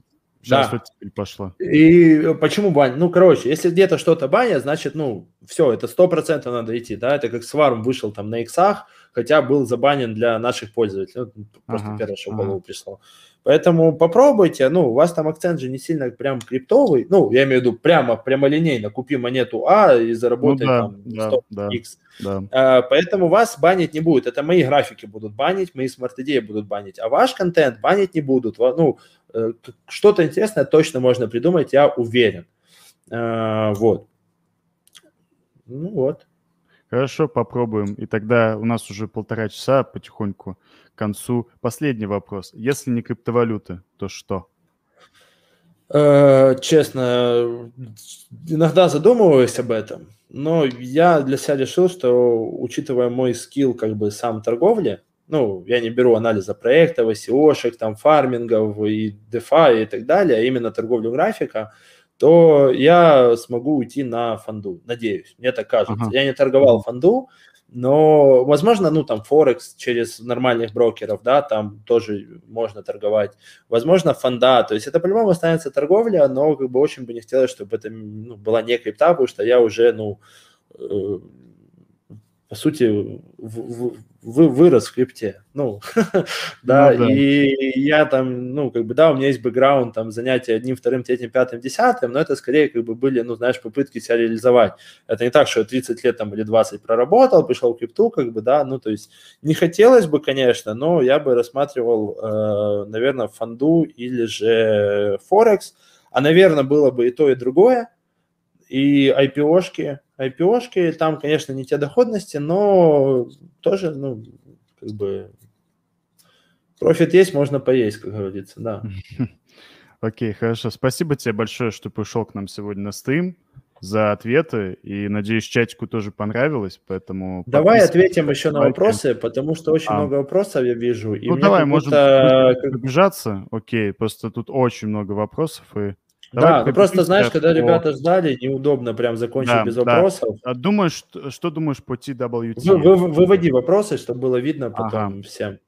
Сейчас да. теперь пошло. И почему бань? Ну, короче, если где-то что-то баня, значит, ну, все, это сто процентов надо идти, да, это как Сварм вышел там на иксах, хотя был забанен для наших пользователей, ну, просто ага, первое, что в голову ага. пришло. Поэтому попробуйте, ну, у вас там акцент же не сильно прям криптовый, ну, я имею в виду прямо, прямолинейно, купи монету А и заработай ну, да, там 100 да, X. Да. А, поэтому вас банить не будет, это мои графики будут банить, мои смарт-идеи будут банить, а ваш контент банить не будут, ну, Э, что-то интересное точно можно придумать, я уверен. Э, вот. Ну вот. Хорошо, попробуем. И тогда у нас уже полтора часа потихоньку к концу. Последний вопрос. Если не криптовалюты, то что? Э, честно, иногда задумываюсь об этом, но я для себя решил, что учитывая мой скилл как бы сам торговли, ну, я не беру анализа проектов, SEO-шек, там, фармингов и DeFi и так далее, а именно торговлю графика, то я смогу уйти на фонду, надеюсь, мне так кажется. Ага. Я не торговал фонду, но, возможно, ну, там, Форекс через нормальных брокеров, да, там тоже можно торговать. Возможно, фонда, то есть это по-любому останется торговля, но как бы очень бы не хотелось, чтобы это ну, была не крипта, потому что я уже, ну, э, по сути, в, в, вы, вырос в крипте. Ну, (laughs) да, ну, да, и я там, ну, как бы, да, у меня есть бэкграунд, там, занятия одним, вторым, третьим, пятым, десятым, но это скорее, как бы, были, ну, знаешь, попытки себя реализовать. Это не так, что я 30 лет там или 20 проработал, пришел в крипту, как бы, да, ну, то есть не хотелось бы, конечно, но я бы рассматривал, э, наверное, фонду или же Форекс, а, наверное, было бы и то, и другое, и IPO-шки, IPO-шки, там, конечно, не те доходности, но тоже, ну, как бы, профит есть, можно поесть, как говорится, да. (laughs) Окей, хорошо. Спасибо тебе большое, что пришел к нам сегодня на стрим за ответы. И, надеюсь, чатику тоже понравилось, поэтому... Давай ответим еще на вопросы, потому что очень а. много вопросов я вижу. И ну, давай, можем пробежаться. Окей, просто тут очень много вопросов, и Давай да, ну просто знаешь, когда по... ребята ждали, неудобно прям закончить да, без вопросов. Да. А думаешь, что, что думаешь по TWT? Вы, вы, выводи вопросы, чтобы было видно потом ага. всем.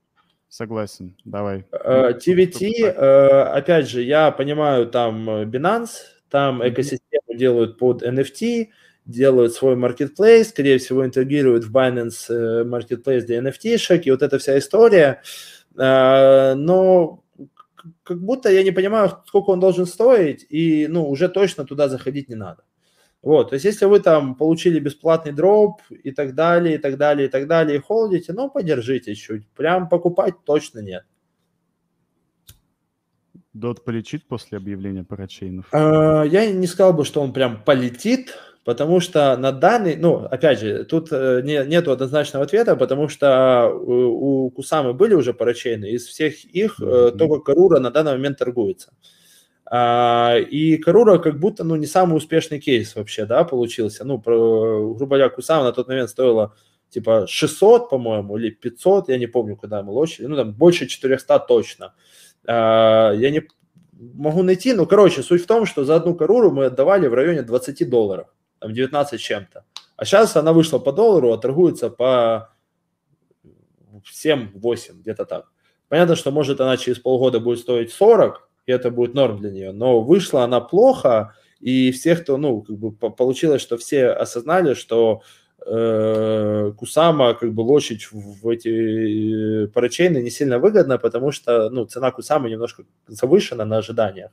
Согласен, давай. TVT, uh, uh, опять же, я понимаю, там Binance, там mm-hmm. экосистему делают под NFT, делают свой marketplace, скорее всего, интегрируют в Binance э, marketplace для NFT-шек, и вот эта вся история. Но как будто я не понимаю, сколько он должен стоить, и, ну, уже точно туда заходить не надо. Вот, то есть если вы там получили бесплатный дроп и так далее, и так далее, и так далее, и холдите, ну, подержите чуть. Прям покупать точно нет. Дот полетит после объявления парачейнов? А, я не сказал бы, что он прям полетит, Потому что на данный, ну, опять же, тут э, не, нет однозначного ответа, потому что у, у Кусамы были уже парачейны, из всех их mm-hmm. только Карура на данный момент торгуется. А, и Карура как будто, ну, не самый успешный кейс вообще, да, получился. Ну, про, грубо говоря, Кусама на тот момент стоила типа 600, по-моему, или 500, я не помню, когда мы лочили, ну, там больше 400 точно. А, я не могу найти, но, короче, суть в том, что за одну Каруру мы отдавали в районе 20 долларов там 19 чем-то. А сейчас она вышла по доллару, а торгуется по 7-8, где-то так. Понятно, что может она через полгода будет стоить 40, и это будет норм для нее, но вышла она плохо, и всех, кто, ну, как бы получилось, что все осознали, что э, Кусама как бы лочить в эти э, парачейны не сильно выгодно, потому что, ну, цена Кусамы немножко завышена на ожиданиях.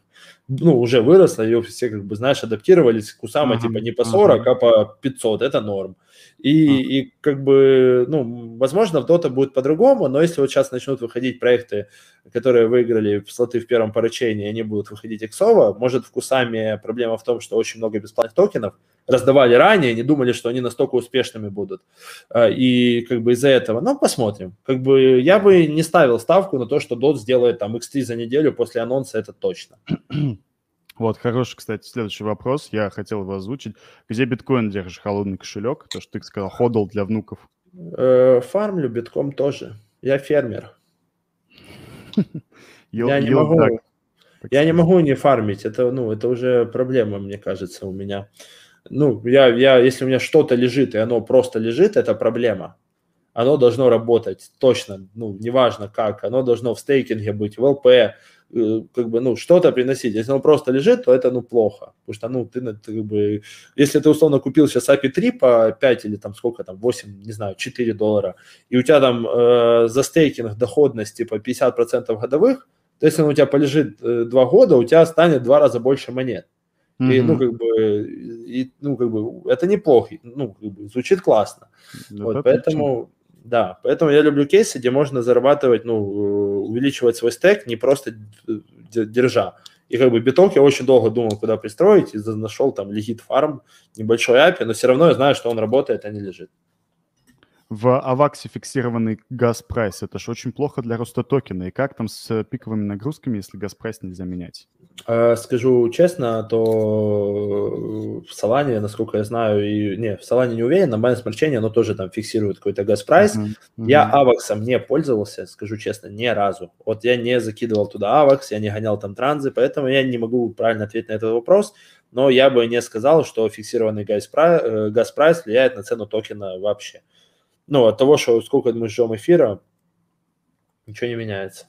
Ну, уже выросла, ее все, как бы, знаешь, адаптировались. Кусама, uh-huh, типа, не по 40, uh-huh. а по 500, это норм. И, uh-huh. и как бы, ну, возможно, в Dota будет по-другому, но если вот сейчас начнут выходить проекты, которые выиграли слоты в первом поручении, они будут выходить иксово, может, в Кусаме проблема в том, что очень много бесплатных токенов, раздавали ранее, не думали, что они настолько успешными будут. А, и как бы из-за этого, ну, посмотрим. Как бы я бы не ставил ставку на то, что DOT сделает там X3 за неделю после анонса, это точно. (clears throat) Вот, хороший, кстати, следующий вопрос. Я хотел его озвучить. Где биткоин держишь? Холодный кошелек? То, что ты сказал, ходл для внуков. Э, фармлю битком тоже. Я фермер. (laughs) Я не могу... Я не могу не фармить, это, ну, это уже проблема, мне кажется, у меня. Ну, я, я, если у меня что-то лежит, и оно просто лежит, это проблема. Оно должно работать точно, ну, неважно как, оно должно в стейкинге быть, в ЛП, Э, как бы, ну, что-то приносить. Если он просто лежит, то это, ну, плохо. Потому что, ну, ты, ты как бы, если ты, условно, купил сейчас API 3 по 5 или там сколько там, 8, не знаю, 4 доллара, и у тебя там э, за стейкинг доходность типа 50% годовых, то если он у тебя полежит э, 2 года, у тебя станет в 2 раза больше монет. Mm-hmm. И, ну, как бы, и, ну, как бы, это неплохо, ну, как бы, звучит классно. Да, вот, поэтому, да, поэтому я люблю кейсы, где можно зарабатывать, ну, э, увеличивать свой стек, не просто держа. И как бы биток я очень долго думал, куда пристроить, и нашел там легит фарм, небольшой API, но все равно я знаю, что он работает, а не лежит в аваксе фиксированный газ-прайс. Это же очень плохо для роста токена. И как там с пиковыми нагрузками, если газ-прайс нельзя менять? Э, скажу честно, то в Solana, насколько я знаю, и не, в Solana не уверен, на Binance Smart оно тоже там фиксирует какой-то газ-прайс. Uh-huh, uh-huh. Я аваксом не пользовался, скажу честно, ни разу. Вот я не закидывал туда авакс, я не гонял там транзы, поэтому я не могу правильно ответить на этот вопрос но я бы не сказал, что фиксированный э, газ-прайс влияет на цену токена вообще ну, от того, что сколько мы ждем эфира, ничего не меняется.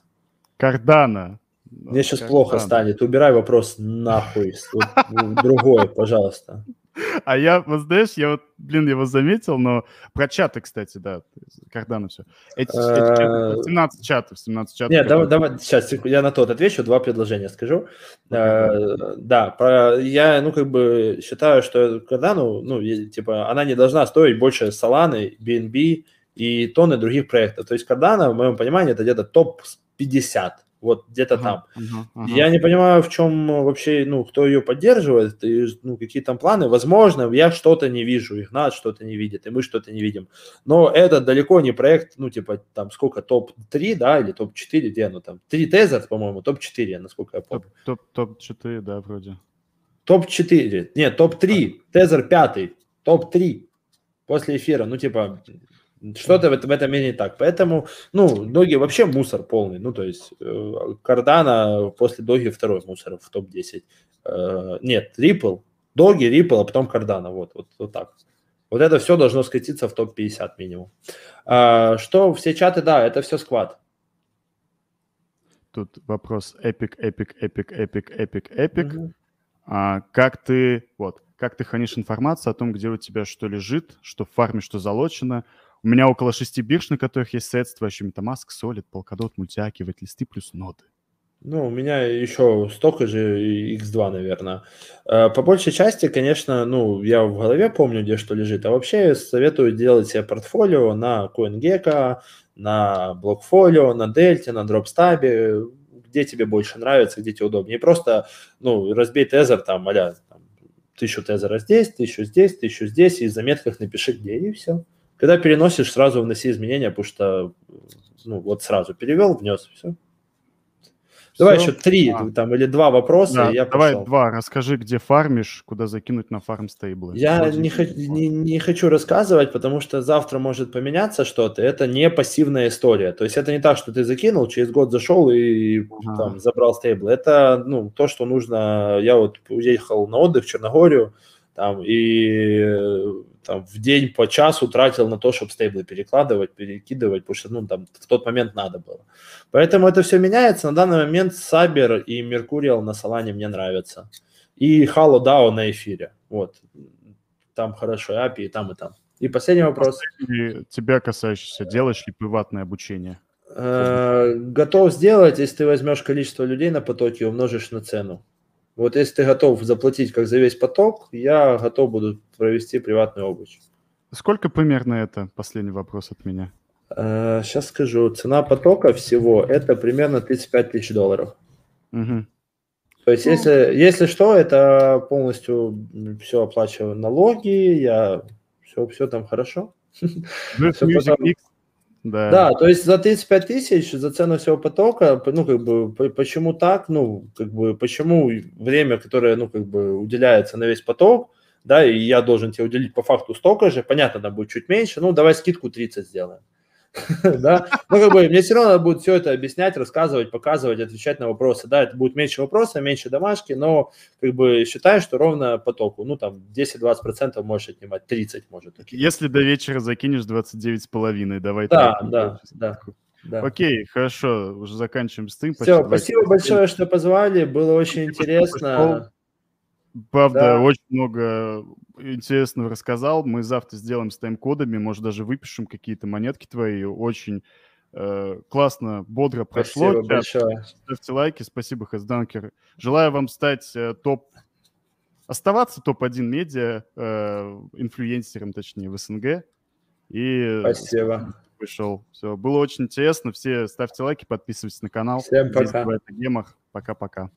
Кардана. Мне сейчас Кардана. плохо станет. Убирай вопрос нахуй. Другой, пожалуйста. А я, вот знаешь, я вот, блин, его заметил, но про чаты, кстати, да, Кардана все. Эти, эти 17 чатов, 17 чатов. Нет, давай, давай, сейчас, я на тот отвечу, два предложения скажу. Э, да, про, я, ну, как бы считаю, что Кардану, ну, типа, она не должна стоить больше Solana, BNB и тонны других проектов. То есть Кардана, в моем понимании, это где-то топ-50 вот где-то uh-huh, там. Uh-huh, uh-huh. Я не понимаю, в чем вообще, ну, кто ее поддерживает, и, ну, какие там планы. Возможно, я что-то не вижу, Игнат что-то не видит, и мы что-то не видим. Но это далеко не проект, ну, типа, там, сколько, топ-3, да, или топ-4, где оно там? Три тезер, по-моему, топ-4, насколько я помню. Топ-4, да, вроде. Топ-4, нет, топ-3, тезер пятый, топ-3 после эфира, ну, типа, что-то в, этом, в этом не так. Поэтому, ну, Доги вообще мусор полный. Ну, то есть, э, Кардана после Доги второй мусор в топ-10. Э, нет, Рипл, Доги, Рипл, а потом Кардана. Вот, вот, вот так. Вот это все должно скатиться в топ-50 минимум. А, что все чаты, да, это все сквад. Тут вопрос Epic, Epic, Epic, Epic, Epic, Epic. А, как ты, вот, как ты хранишь информацию о том, где у тебя что лежит, что в фарме, что залочено, у меня около шести бирж, на которых есть средства, еще MetaMask, Sollet, Polkadot, мультиакки, вайт-листы плюс ноды. Ну, у меня еще столько же X2, наверное. Э, по большей части, конечно, ну, я в голове помню, где что лежит, а вообще советую делать себе портфолио на CoinGecko, на Blockfolio, на Delta, на DropStab, где тебе больше нравится, где тебе удобнее. Просто, ну, разбей тезер там, а тысячу тезера здесь, тысячу здесь, тысячу здесь, и в заметках напиши где, и все. Когда переносишь, сразу вноси изменения, потому что ну, вот сразу перевел, внес, все. Все. Давай еще три а. там или два вопроса. Да, я давай пошел. два. Расскажи, где фармишь, куда закинуть на фарм стейблы. Я не, х- не, не хочу рассказывать, потому что завтра может поменяться что-то. Это не пассивная история. То есть это не так, что ты закинул, через год зашел и ага. там забрал стейблы. Это ну, то, что нужно. Я вот уехал на отдых в Черногорию там, и там, в день по часу тратил на то, чтобы стейблы перекладывать, перекидывать, потому что ну, там, в тот момент надо было. Поэтому это все меняется. На данный момент Сабер и Меркуриал на Солане мне нравятся. И Halo DAO на эфире. Вот. Там хорошо API и там, и там. И последний вопрос. И тебя касающийся, делаешь ли приватное обучение? Э, готов сделать, если ты возьмешь количество людей на потоке и умножишь на цену. Вот если ты готов заплатить как за весь поток, я готов буду провести приватный обуч. Сколько примерно это? Последний вопрос от меня. сейчас э, скажу. Цена потока всего это примерно 35 тысяч долларов. Угу. То есть, ну, если, если что, это полностью все оплачиваю налоги, я все, все там хорошо. (laughs) Все потом... Да. да, то есть за 35 тысяч, за цену всего потока, ну, как бы, почему так, ну, как бы, почему время, которое, ну, как бы, уделяется на весь поток, да, и я должен тебе уделить по факту столько же, понятно, там будет чуть меньше, ну, давай скидку 30 сделаем. (laughs) да, ну, как бы, мне все равно надо будет все это объяснять, рассказывать, показывать, отвечать на вопросы, да, это будет меньше вопросов, меньше домашки, но, как бы, считаю, что ровно потоку, ну, там, 10-20% можешь отнимать, 30 может. Если до вечера закинешь 29,5, давай. Да, да, да. Да. Окей, хорошо, уже заканчиваем с тем. Все, спасибо большое, что позвали, было очень интересно. Правда, да. очень много интересного рассказал. Мы завтра сделаем с тайм-кодами, может, даже выпишем какие-то монетки твои. Очень э, классно, бодро прошло. Спасибо большое. Ставьте лайки. Спасибо, Хэсданкер. Желаю вам стать э, топ... Оставаться топ-1 медиа, э, инфлюенсером, точнее, в СНГ. И Спасибо. Пришел. Все, было очень интересно. Все ставьте лайки, подписывайтесь на канал. Всем пока. Здесь в гемах. Пока-пока.